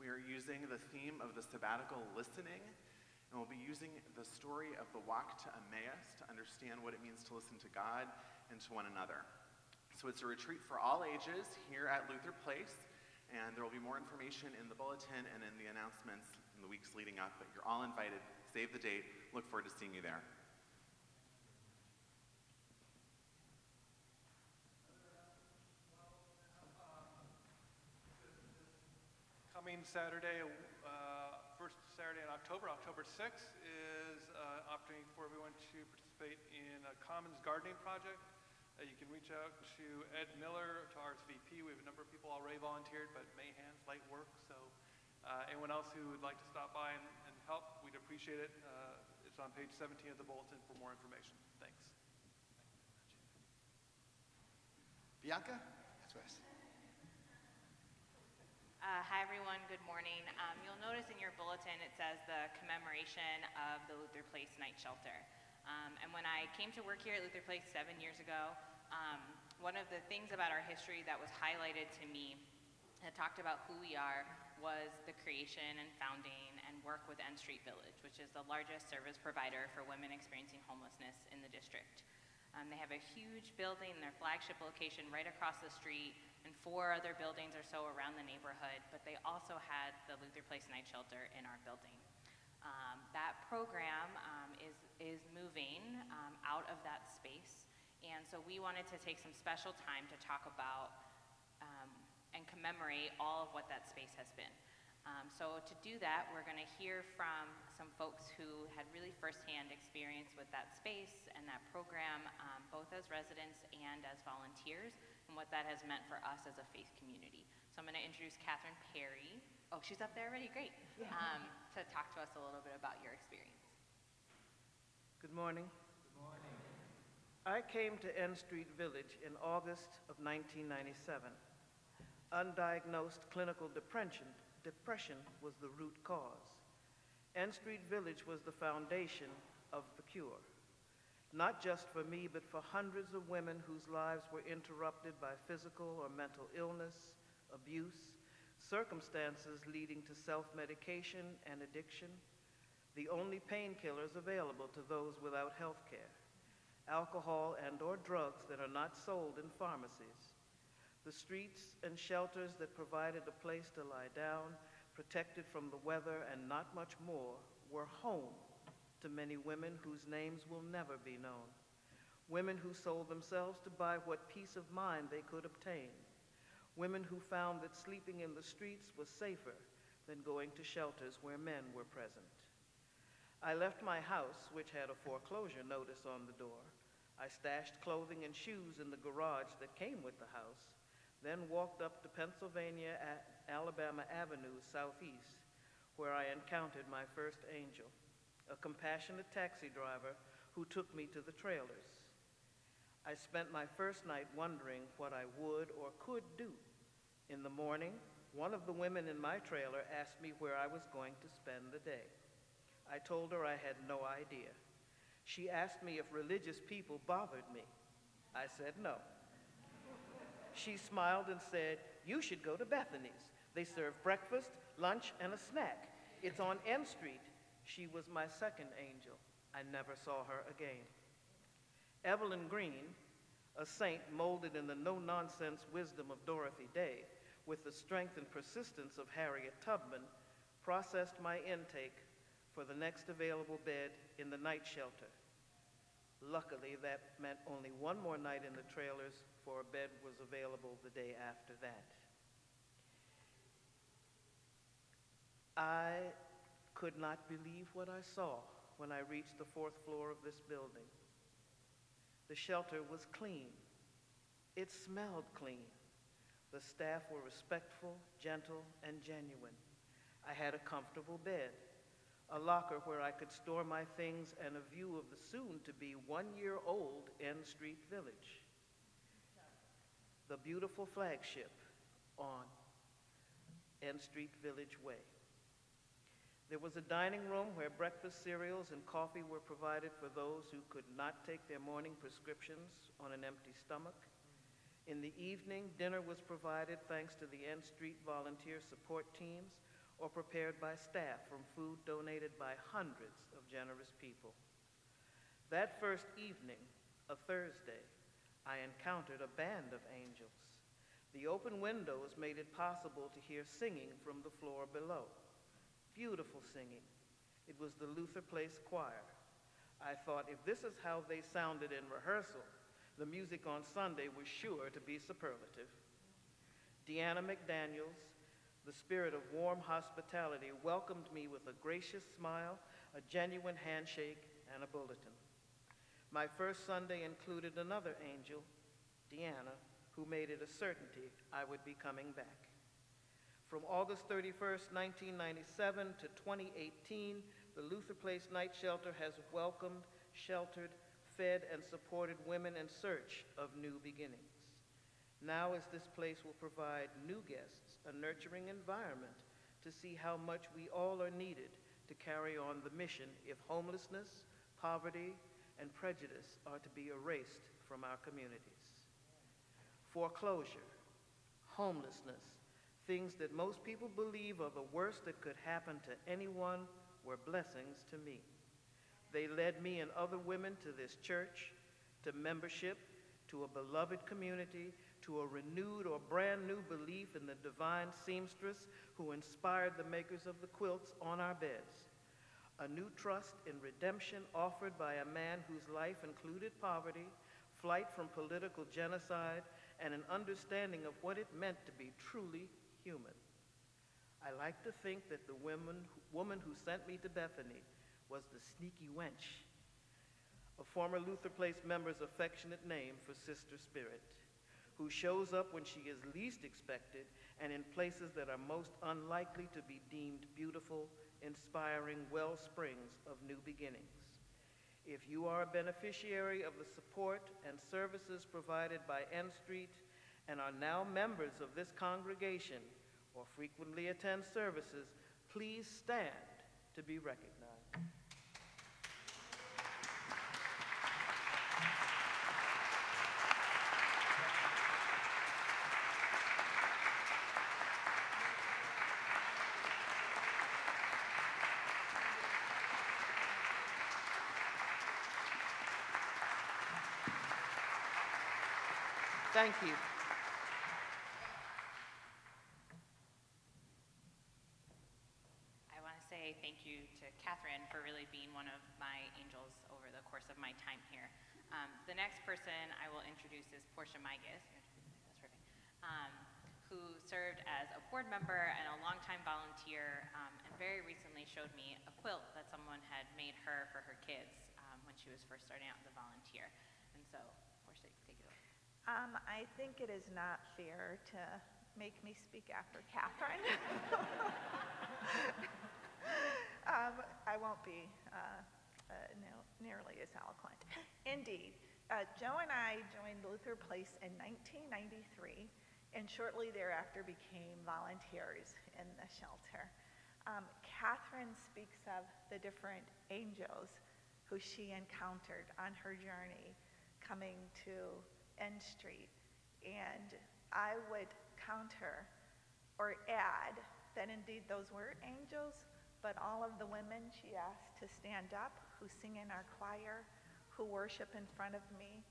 We are using the theme of the sabbatical listening, and we'll be using the story of the walk to Emmaus to understand what it means to listen to God and to one another. So it's a retreat for all ages here at Luther Place, and there will be more information in the bulletin and in the announcements the weeks leading up, but you're all invited. Save the date. Look forward to seeing you there. Coming Saturday, uh, first Saturday in October, October 6th, is uh, an opportunity for everyone to participate in a Commons gardening project. Uh, you can reach out to Ed Miller, to RSVP. We have a number of people already volunteered, but May hands, light work. So uh, anyone else who would like to stop by and, and help, we'd appreciate it. Uh, it's on page 17 of the bulletin for more information. Thanks. Bianca? That's Wes. Uh, hi, everyone. Good morning. Um, you'll notice in your bulletin it says the commemoration of the Luther Place Night Shelter. Um, and when I came to work here at Luther Place seven years ago, um, one of the things about our history that was highlighted to me that talked about who we are was the creation and founding and work with N Street Village, which is the largest service provider for women experiencing homelessness in the district. Um, they have a huge building, their flagship location right across the street, and four other buildings or so around the neighborhood, but they also had the Luther Place Night Shelter in our building. Um, that program um, is, is moving um, out of that space, and so we wanted to take some special time to talk about commemorate all of what that space has been. Um, so to do that, we're going to hear from some folks who had really firsthand experience with that space and that program, um, both as residents and as volunteers, and what that has meant for us as a faith community. So I'm going to introduce Catherine Perry. Oh, she's up there already? Great. Um, to talk to us a little bit about your experience. Good morning. Good morning. I came to N Street Village in August of 1997. Undiagnosed clinical depression, depression was the root cause. N Street Village was the foundation of the cure. Not just for me, but for hundreds of women whose lives were interrupted by physical or mental illness, abuse, circumstances leading to self-medication and addiction, the only painkillers available to those without health care, alcohol and or drugs that are not sold in pharmacies, the streets and shelters that provided a place to lie down, protected from the weather and not much more, were home to many women whose names will never be known, women who sold themselves to buy what peace of mind they could obtain, women who found that sleeping in the streets was safer than going to shelters where men were present. I left my house, which had a foreclosure notice on the door. I stashed clothing and shoes in the garage that came with the house, then walked up to Pennsylvania at Alabama Avenue southeast, where I encountered my first angel, a compassionate taxi driver who took me to the trailers. I spent my first night wondering what I would or could do. In the morning, one of the women in my trailer asked me where I was going to spend the day. I told her I had no idea. She asked me if religious people bothered me. I said no. She smiled and said, You should go to Bethany's. They serve breakfast, lunch, and a snack. It's on M Street. She was my second angel. I never saw her again. Evelyn Green, a saint molded in the no nonsense wisdom of Dorothy Day, with the strength and persistence of Harriet Tubman, processed my intake for the next available bed in the night shelter. Luckily, that meant only one more night in the trailers, for a bed was available the day after that. I could not believe what I saw when I reached the fourth floor of this building. The shelter was clean. It smelled clean. The staff were respectful, gentle, and genuine. I had a comfortable bed, a locker where I could store my things, and a view of the soon to be one year old N Street Village. The beautiful flagship on N Street Village Way. There was a dining room where breakfast cereals and coffee were provided for those who could not take their morning prescriptions on an empty stomach. In the evening, dinner was provided thanks to the N Street volunteer support teams or prepared by staff from food donated by hundreds of generous people. That first evening, a Thursday, I encountered a band of angels. The open windows made it possible to hear singing from the floor below. Beautiful singing. It was the Luther Place Choir. I thought if this is how they sounded in rehearsal, the music on Sunday was sure to be superlative. Deanna McDaniels, the spirit of warm hospitality, welcomed me with a gracious smile, a genuine handshake, and a bulletin. My first Sunday included another angel, Deanna, who made it a certainty I would be coming back. From August 31st, 1997 to 2018, the Luther Place Night Shelter has welcomed, sheltered, fed, and supported women in search of new beginnings. Now, as this place will provide new guests a nurturing environment to see how much we all are needed to carry on the mission if homelessness, poverty, and prejudice are to be erased from our communities. Foreclosure, homelessness, things that most people believe are the worst that could happen to anyone were blessings to me. They led me and other women to this church, to membership, to a beloved community, to a renewed or brand new belief in the divine seamstress who inspired the makers of the quilts on our beds. A new trust in redemption offered by a man whose life included poverty, flight from political genocide, and an understanding of what it meant to be truly human. I like to think that the woman, woman who sent me to Bethany was the sneaky wench, a former Luther Place member's affectionate name for Sister Spirit, who shows up when she is least expected and in places that are most unlikely to be deemed beautiful, inspiring well springs of new beginnings. If you are a beneficiary of the support and services provided by N Street and are now members of this congregation or frequently attend services, please stand to be recognized. Thank you. I want to say thank you to Catherine for really being one of my angels over the course of my time here. Um, the next person I will introduce is Portia Migas, um, who served as a board member and a longtime volunteer, um, and very recently showed me a quilt that someone had made her for her kids um, when she was first starting out as a volunteer. And so, Portia, take it away. Um, I think it is not fair to make me speak after Catherine. um, I won't be uh, uh, no, nearly as eloquent. Indeed, uh, Joe and I joined Luther Place in 1993 and shortly thereafter became volunteers in the shelter. Um, Catherine speaks of the different angels who she encountered on her journey coming to N Street. And I would counter or add that indeed those were angels, but all of the women she asked to stand up who sing in our choir, who worship in front of me,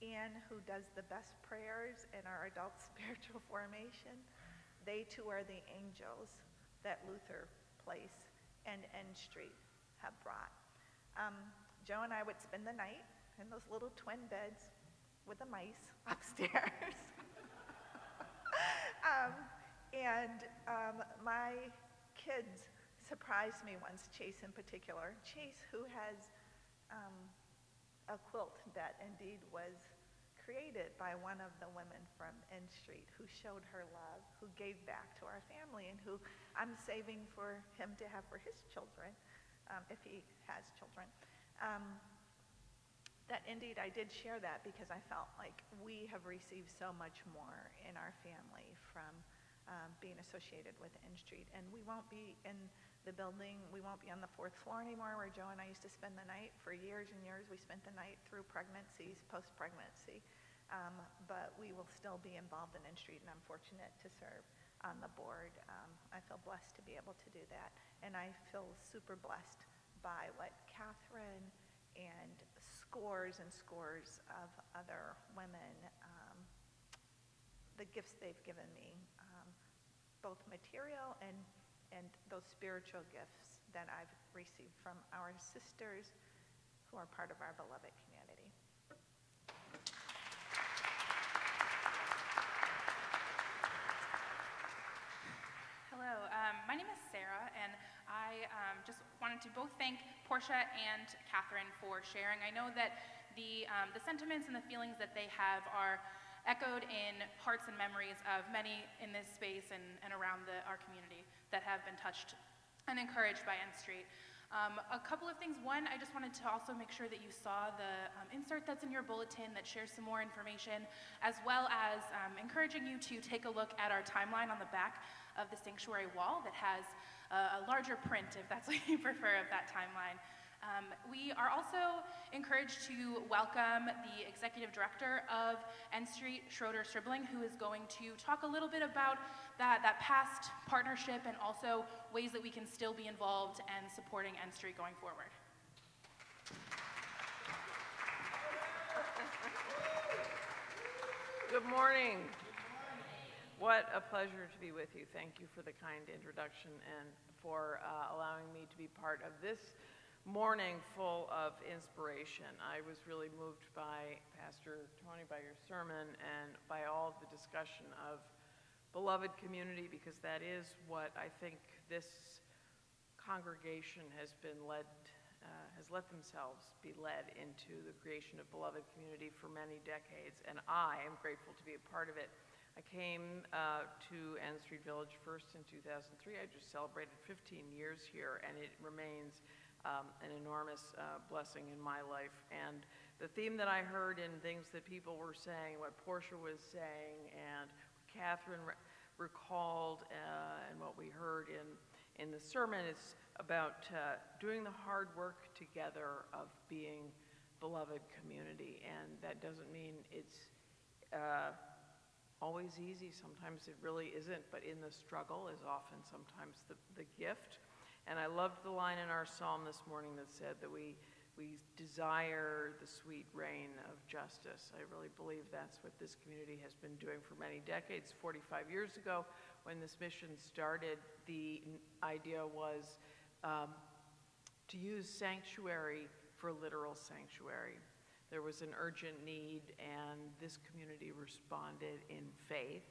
and who does the best prayers in our adult spiritual formation, they too are the angels that Luther Place and N Street have brought. Um, Joe and I would spend the night in those little twin beds with the mice upstairs. um, and um, my kids surprised me once, Chase in particular. Chase, who has um, a quilt that indeed was created by one of the women from N Street who showed her love, who gave back to our family, and who I'm saving for him to have for his children, um, if he has children. Um, that indeed I did share that because I felt like we have received so much more in our family from um, being associated with N Street, and we won't be in The building, we won't be on the fourth floor anymore where Joe and I used to spend the night. For years and years, we spent the night through pregnancies, post-pregnancy. Um, but we will still be involved in N Street, and I'm fortunate to serve on the board. Um, I feel blessed to be able to do that. And I feel super blessed by what Catherine and scores and scores of other women, um, the gifts they've given me, um, both material and, and those spiritual gifts that I've received from our sisters who are part of our beloved community. Hello, um, my name is Sarah, and I um, just wanted to both thank Portia and Catherine for sharing. I know that the, um, the sentiments and the feelings that they have are echoed in hearts and memories of many in this space and, and around the, our community that have been touched and encouraged by N Street. Um, a couple of things. One, I just wanted to also make sure that you saw the um, insert that's in your bulletin that shares some more information, as well as um, encouraging you to take a look at our timeline on the back of the sanctuary wall that has a larger print, if that's what you prefer, of that timeline. Um, we are also encouraged to welcome the executive director of N Street, Schroeder Stribling, who is going to talk a little bit about that, that past partnership and also ways that we can still be involved and supporting N Street going forward. Good morning. What a pleasure to be with you. Thank you for the kind introduction and for uh, allowing me to be part of this morning full of inspiration. I was really moved by Pastor Tony, by your sermon, and by all the discussion of beloved community, because that is what I think this congregation has been led, uh, has let themselves be led into the creation of beloved community for many decades, and I am grateful to be a part of it. I came uh, to N Street Village first in 2003. I just celebrated 15 years here, and it remains um, an enormous uh, blessing in my life. And the theme that I heard in things that people were saying, what Portia was saying, and Catherine re- recalled, uh, and what we heard in, in the sermon is about uh, doing the hard work together of being beloved community. And that doesn't mean it's uh, always easy. Sometimes it really isn't, but in the struggle is often sometimes the, the gift. And I loved the line in our psalm this morning that said that we, we desire the sweet reign of justice. I really believe that's what this community has been doing for many decades. 45 years ago, when this mission started, the idea was um, to use sanctuary for literal sanctuary. There was an urgent need, and this community responded in faith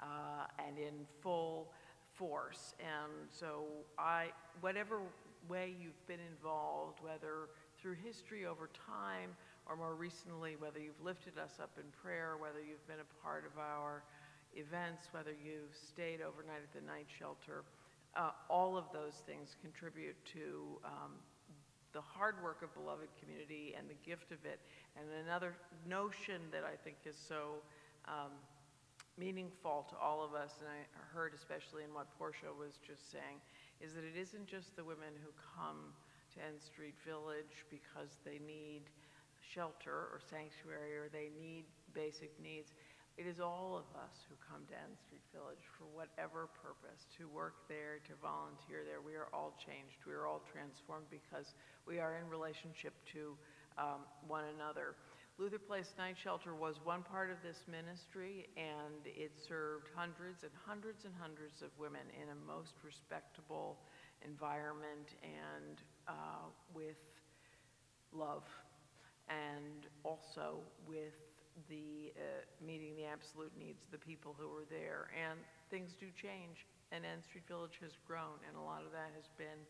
uh, and in full force. And so, I, whatever way you've been involved, whether through history over time, or more recently, whether you've lifted us up in prayer, whether you've been a part of our events, whether you've stayed overnight at the night shelter, uh, all of those things contribute to um, the hard work of beloved community and the gift of it. And another notion that I think is so um, meaningful to all of us, and I heard especially in what Portia was just saying, is that it isn't just the women who come to N Street Village because they need shelter or sanctuary or they need basic needs. It is all of us who come to N Street Village for whatever purpose, to work there, to volunteer there. We are all changed. We are all transformed because we are in relationship to um, one another. Luther Place Night Shelter was one part of this ministry, and it served hundreds and hundreds and hundreds of women in a most respectable environment and uh, with love, and also with the uh, meeting the absolute needs of the people who were there. And things do change, and N Street Village has grown, and a lot of that has been,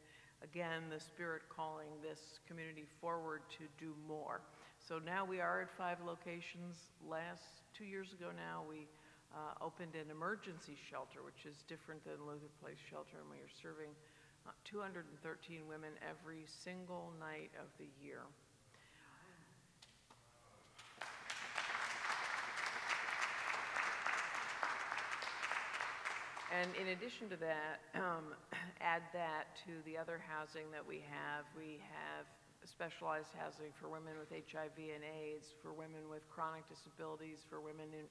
again, the Spirit calling this community forward to do more. So now we are at five locations. Last, two years ago now, we uh, opened an emergency shelter, which is different than Luther Place Shelter, and we are serving uh, 213 women every single night of the year. And in addition to that, um, add that to the other housing that we have. We have specialized housing for women with HIV and AIDS, for women with chronic disabilities, for women in,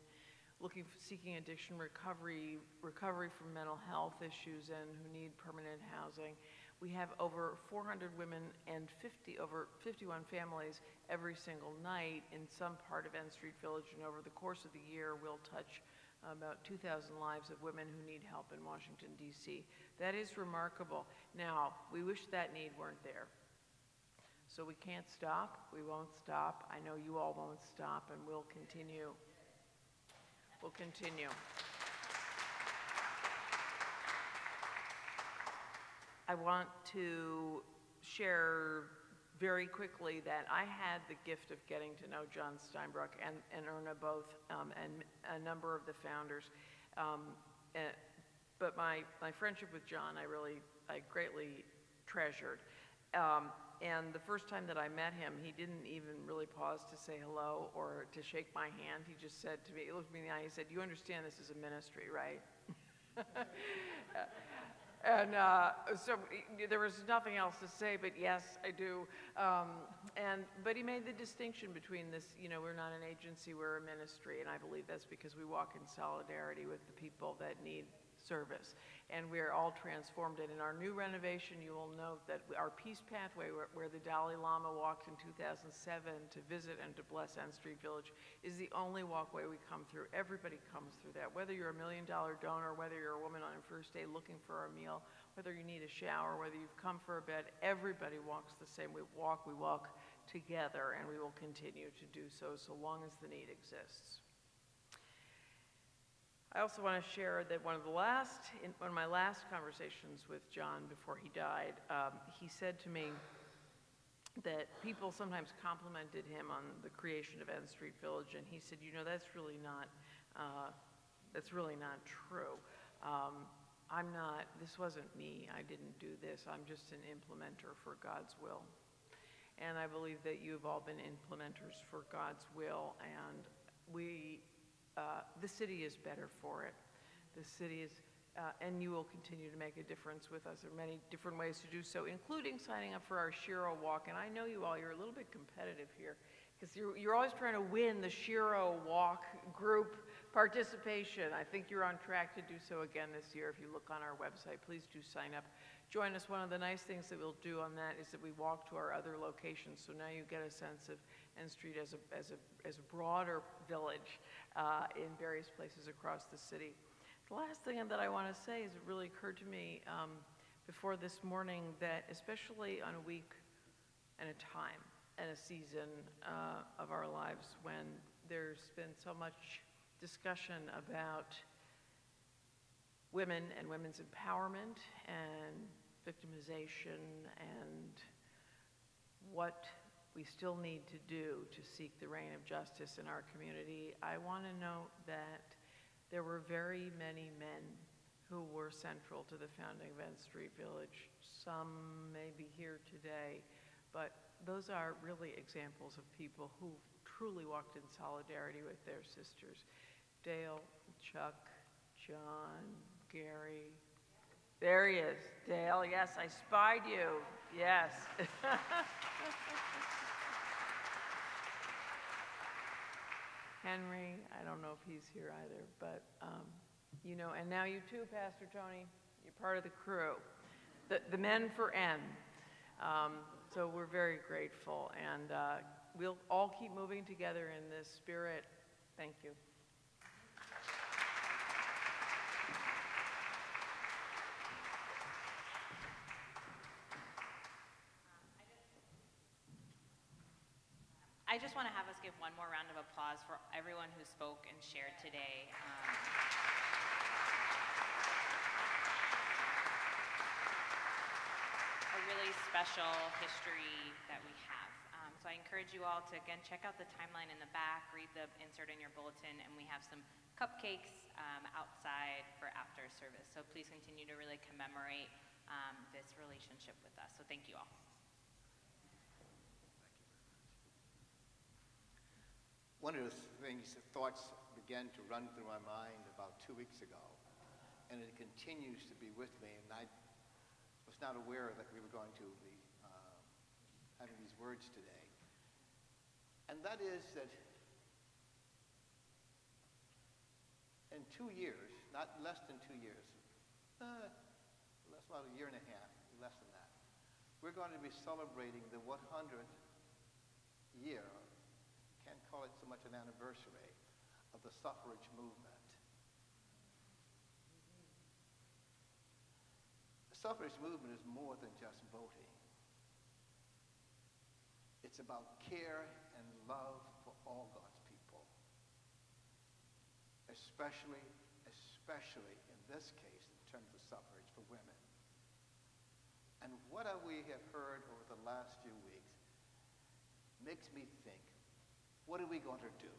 looking, seeking addiction recovery, recovery from mental health issues and who need permanent housing. We have over 400 women and 50, over 51 families every single night in some part of N Street Village, and over the course of the year, we'll touch about 2,000 lives of women who need help in Washington, D.C. That is remarkable. Now, we wish that need weren't there. So we can't stop, we won't stop. I know you all won't stop, and we'll continue. We'll continue. I want to share very quickly that I had the gift of getting to know John Steinbruck and, and Erna both, um, and a number of the founders. Um, eh, but my, my friendship with John, I really, I greatly treasured. Um, and the first time that I met him, he didn't even really pause to say hello or to shake my hand. He just said to me, he looked me in the eye, he said, You understand this is a ministry, right? and uh, so there was nothing else to say, but yes, I do. Um, and but he made the distinction between this. You know, we're not an agency; we're a ministry, and I believe that's because we walk in solidarity with the people that need service. And we're all transformed. And in our new renovation, you will note that our peace pathway, where, where the Dalai Lama walked in 2007 to visit and to bless N Street Village, is the only walkway we come through. Everybody comes through that. Whether you're a million dollar donor, whether you're a woman on your first day looking for a meal, whether you need a shower, whether you've come for a bed, everybody walks the same. We walk, we walk together, and we will continue to do so so long as the need exists. I also want to share that one of the last, in one of my last conversations with John before he died, um, he said to me that people sometimes complimented him on the creation of N Street Village, and he said, you know, that's really not, uh, that's really not true. Um, I'm not, this wasn't me, I didn't do this, I'm just an implementer for God's will. And I believe that you've all been implementers for God's will, and we uh, the city is better for it. The city is, uh, and you will continue to make a difference with us. There are many different ways to do so, including signing up for our Shiro Walk. And I know you all, you're a little bit competitive here because you're, you're always trying to win the Shiro Walk group participation. I think you're on track to do so again this year. If you look on our website, please do sign up. Join us. One of the nice things that we'll do on that is that we walk to our other locations. So now you get a sense of N Street as a, as a, as a broader village uh, in various places across the city. The last thing that I want to say is it really occurred to me um, before this morning that, especially on a week and a time and a season uh, of our lives when there's been so much discussion about women and women's empowerment and victimization and what we still need to do to seek the reign of justice in our community, I want to note that there were very many men who were central to the founding of N Street Village. Some may be here today, but those are really examples of people who truly walked in solidarity with their sisters. Dale, Chuck, John, Gary. There he is. Dale, yes, I spied you. Yes. Henry, I don't know if he's here either, but, um, you know, and now you too, Pastor Tony, you're part of the crew. The, the men for N. Um, so we're very grateful, and uh, we'll all keep moving together in this spirit. Thank you. I just want to have us give one more round of applause for everyone who spoke and shared today. Um, a really special history that we have. Um, so I encourage you all to, again, check out the timeline in the back, read the insert in your bulletin, and we have some cupcakes um, outside for after service. So please continue to really commemorate um, this relationship with us. So thank you all. One of the things, thoughts began to run through my mind about two weeks ago, and it continues to be with me. And I, was not aware that we were going to be uh, having these words today. And that is that in two years, not less than two years, uh, less about a year and a half, less than that, we're going to be celebrating the 100th year, call it so much an anniversary, of the suffrage movement. The suffrage movement is more than just voting. It's about care and love for all God's people. Especially, especially in this case, in terms of suffrage for women. And what we have heard over the last few weeks makes me think, what are we going to do?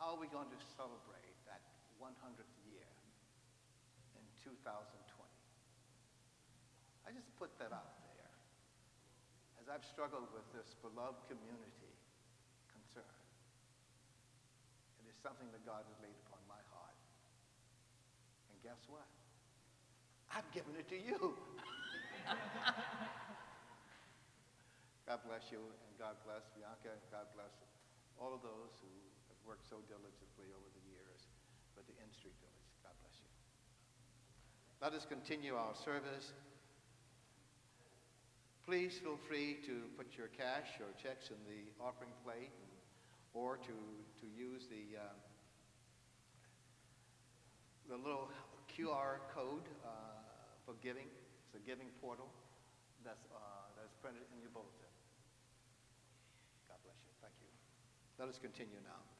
How are we going to celebrate that 100th year in 2020? I just put that out there as I've struggled with this beloved community concern. It is something that God has laid upon my heart. And guess what? I've given it to you. God bless you, and God bless Bianca, and God bless all of those who have worked so diligently over the years with the N Street Village. God bless you. Let us continue our service. Please feel free to put your cash or checks in the offering plate or to, to use the, uh, the little QR code uh, for giving. It's a giving portal that's, uh, that's printed in your bulletin. God bless you. Thank you. Let us continue now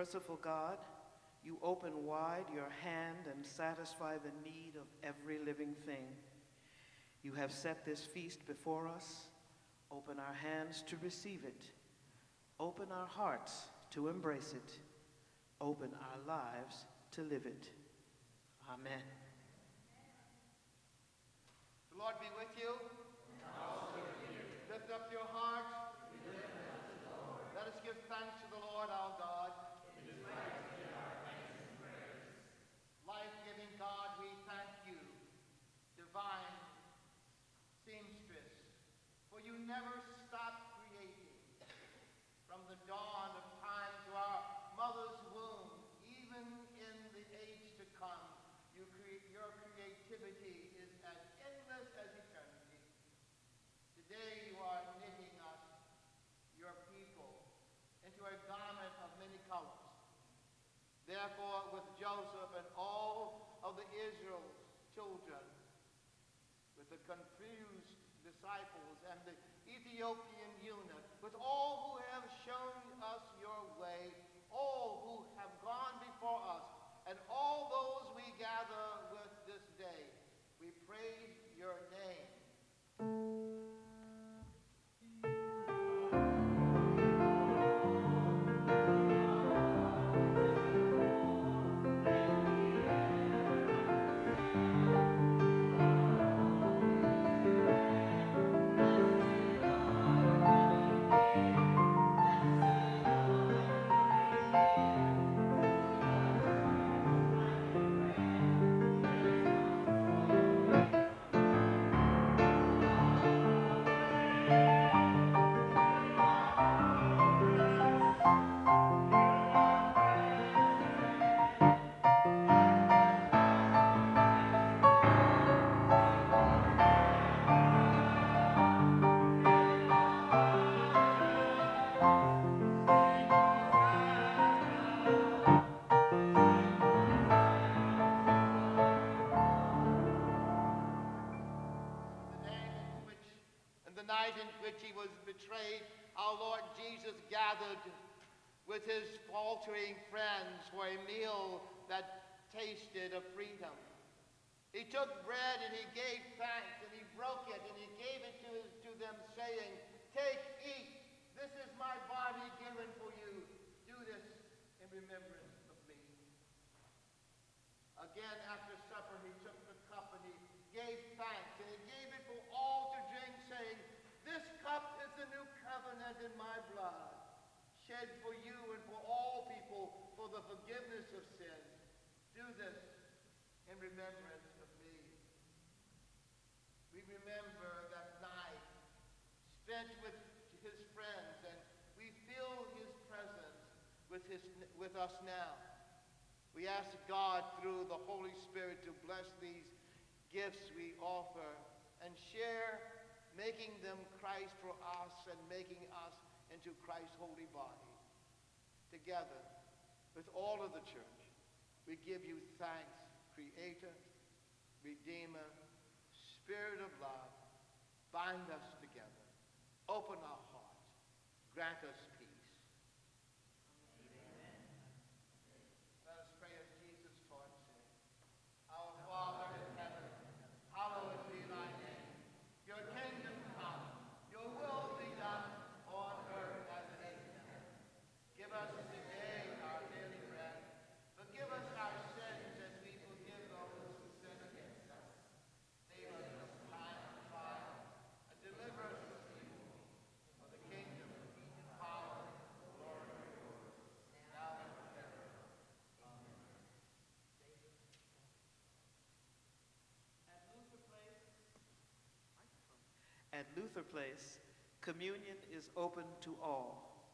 Merciful God, you open wide your hand and satisfy the need of every living thing. You have set this feast before us. Open our hands to receive it. Open our hearts to embrace it. Open our lives to live it. Amen. The Lord be with you. Lift up your hearts. Let us give thanks to the Lord our God. Life-giving God, we thank you. Divine seamstress, for you never stop creating. From the dawn of time to our mother's womb, even in the age to come, you cre- your creativity is as endless as eternity. Today you are knitting us, your people, into a garment of many colors. Therefore, with Joseph and all of the Israel's children, with the confused disciples and the Ethiopian eunuch, with all who have shown us your way, all who have gone before us, and all those we gather with this day, we praise your name. Our Lord Jesus gathered with his faltering friends for a meal that tasted of freedom. He took bread and he gave thanks and he broke it and he gave it to, to them, saying, Take, eat. This is my body given for you. Do this in remembrance of me. Again, after supper, he took the cup and he gave thanks, and he gave it for all to drink, saying, This cup is the new covenant in my blood, for you and for all people for the forgiveness of sins. Do this in remembrance of me. We remember that night spent with his friends, and we feel his presence with, his, with us now. We ask God through the Holy Spirit to bless these gifts we offer and share, making them Christ for us and making us into Christ's holy body. Together with all of the church, we give you thanks, Creator, Redeemer, Spirit of love. Bind us together. Open our hearts. Grant us peace. Let us pray as Jesus taught, saying, Our Father in heaven, hallowed be thy name. Your kingdom come, your will be done on earth as it is in heaven. Give us today our daily bread. Forgive us our sins as we forgive those who sin against us. Save us from time of trial and deliver us from evil. For the kingdom, power, glory are yours, now and forever. At Luther Place, communion is open to all.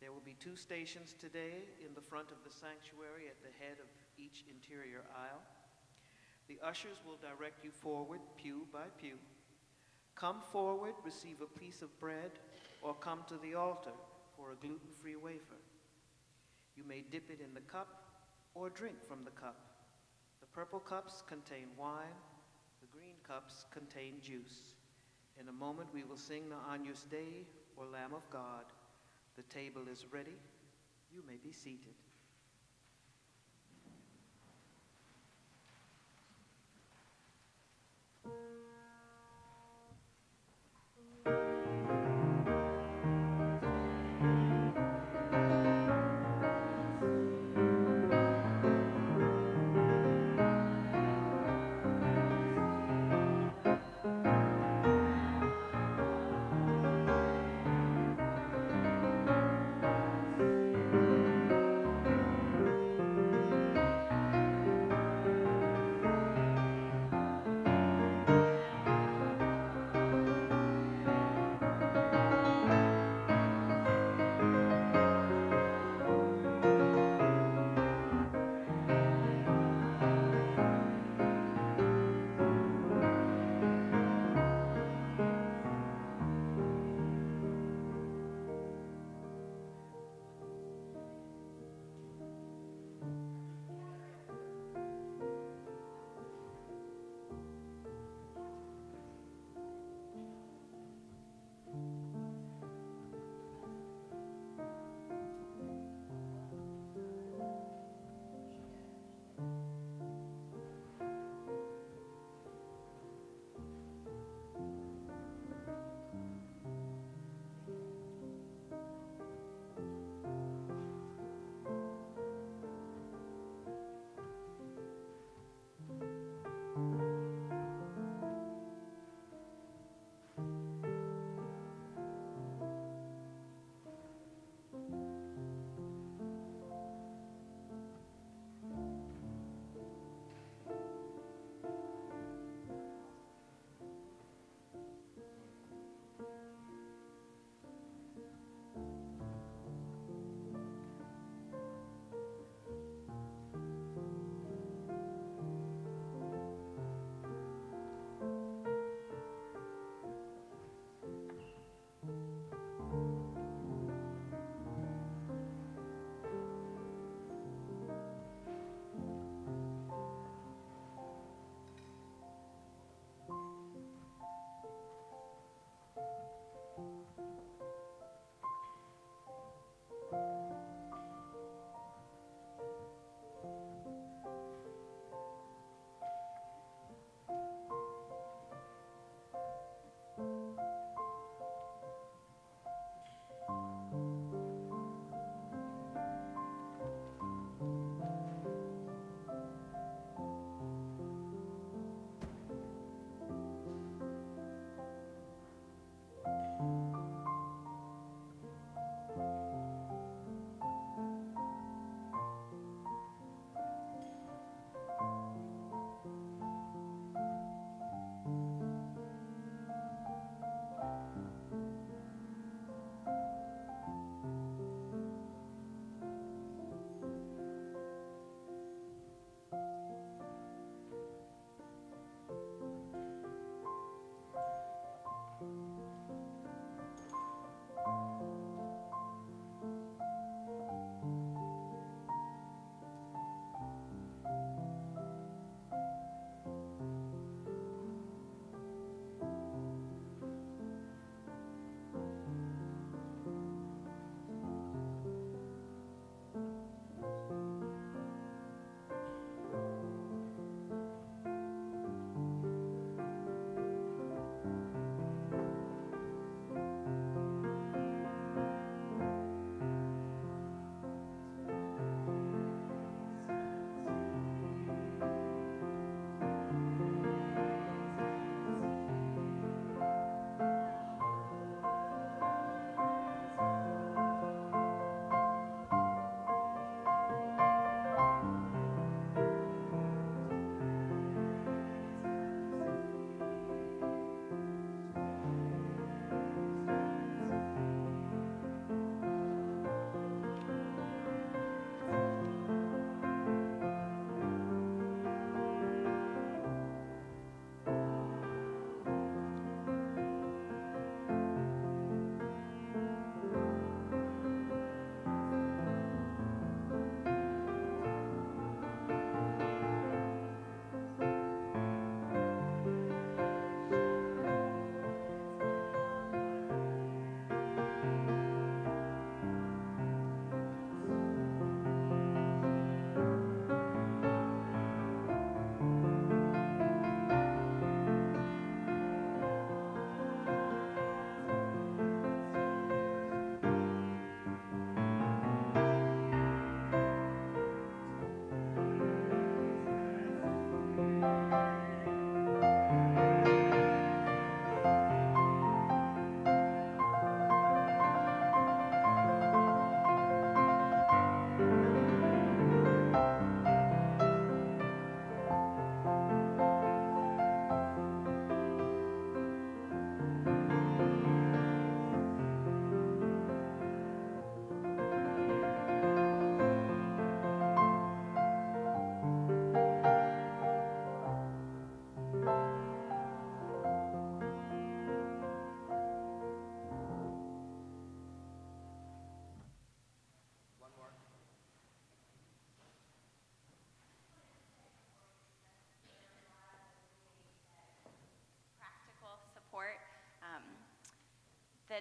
There will be two stations today in the front of the sanctuary at the head of each interior aisle. The ushers will direct you forward, pew by pew. Come forward, receive a piece of bread, or come to the altar for a gluten free wafer. You may dip it in the cup or drink from the cup. The purple cups contain wine, the green cups contain juice. In a moment, we will sing the Agnus Dei or Lamb of God. The table is ready. You may be seated.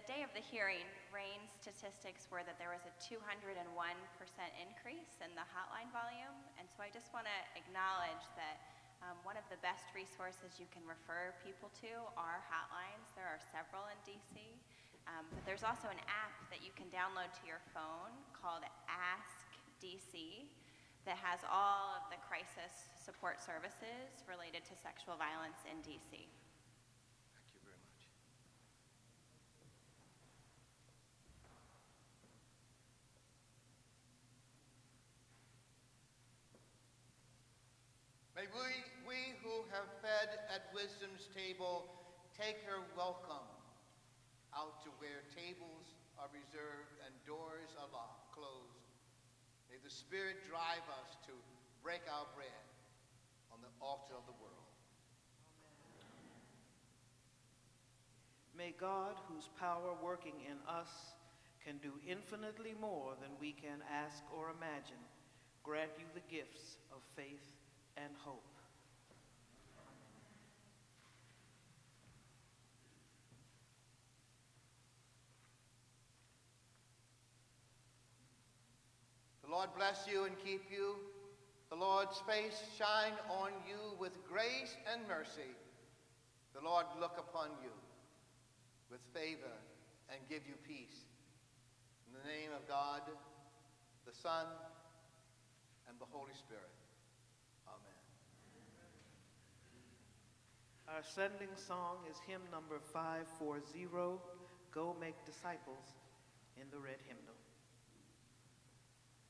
Day of the hearing, RAINN statistics were that there was a 201% increase in the hotline volume. And so I just want to acknowledge that um, one of the best resources you can refer people to are hotlines. There are several in DC. Um, but there's also an app that you can download to your phone called Ask DC that has all of the crisis support services related to sexual violence in DC. Thank you very much. May we, we who have fed at wisdom's table take her welcome out to where tables and doors are locked, closed. May the Spirit drive us to break our bread on the altar of the world. May God, whose power working in us can do infinitely more than we can ask or imagine, grant you the gifts of faith and hope. The Lord bless you and keep you. The Lord's face shine on you with grace and mercy. The Lord look upon you with favor and give you peace. In the name of God, the Son, and the Holy Spirit. Amen. Our sending song is hymn number 540, Go Make Disciples, in the red hymnal.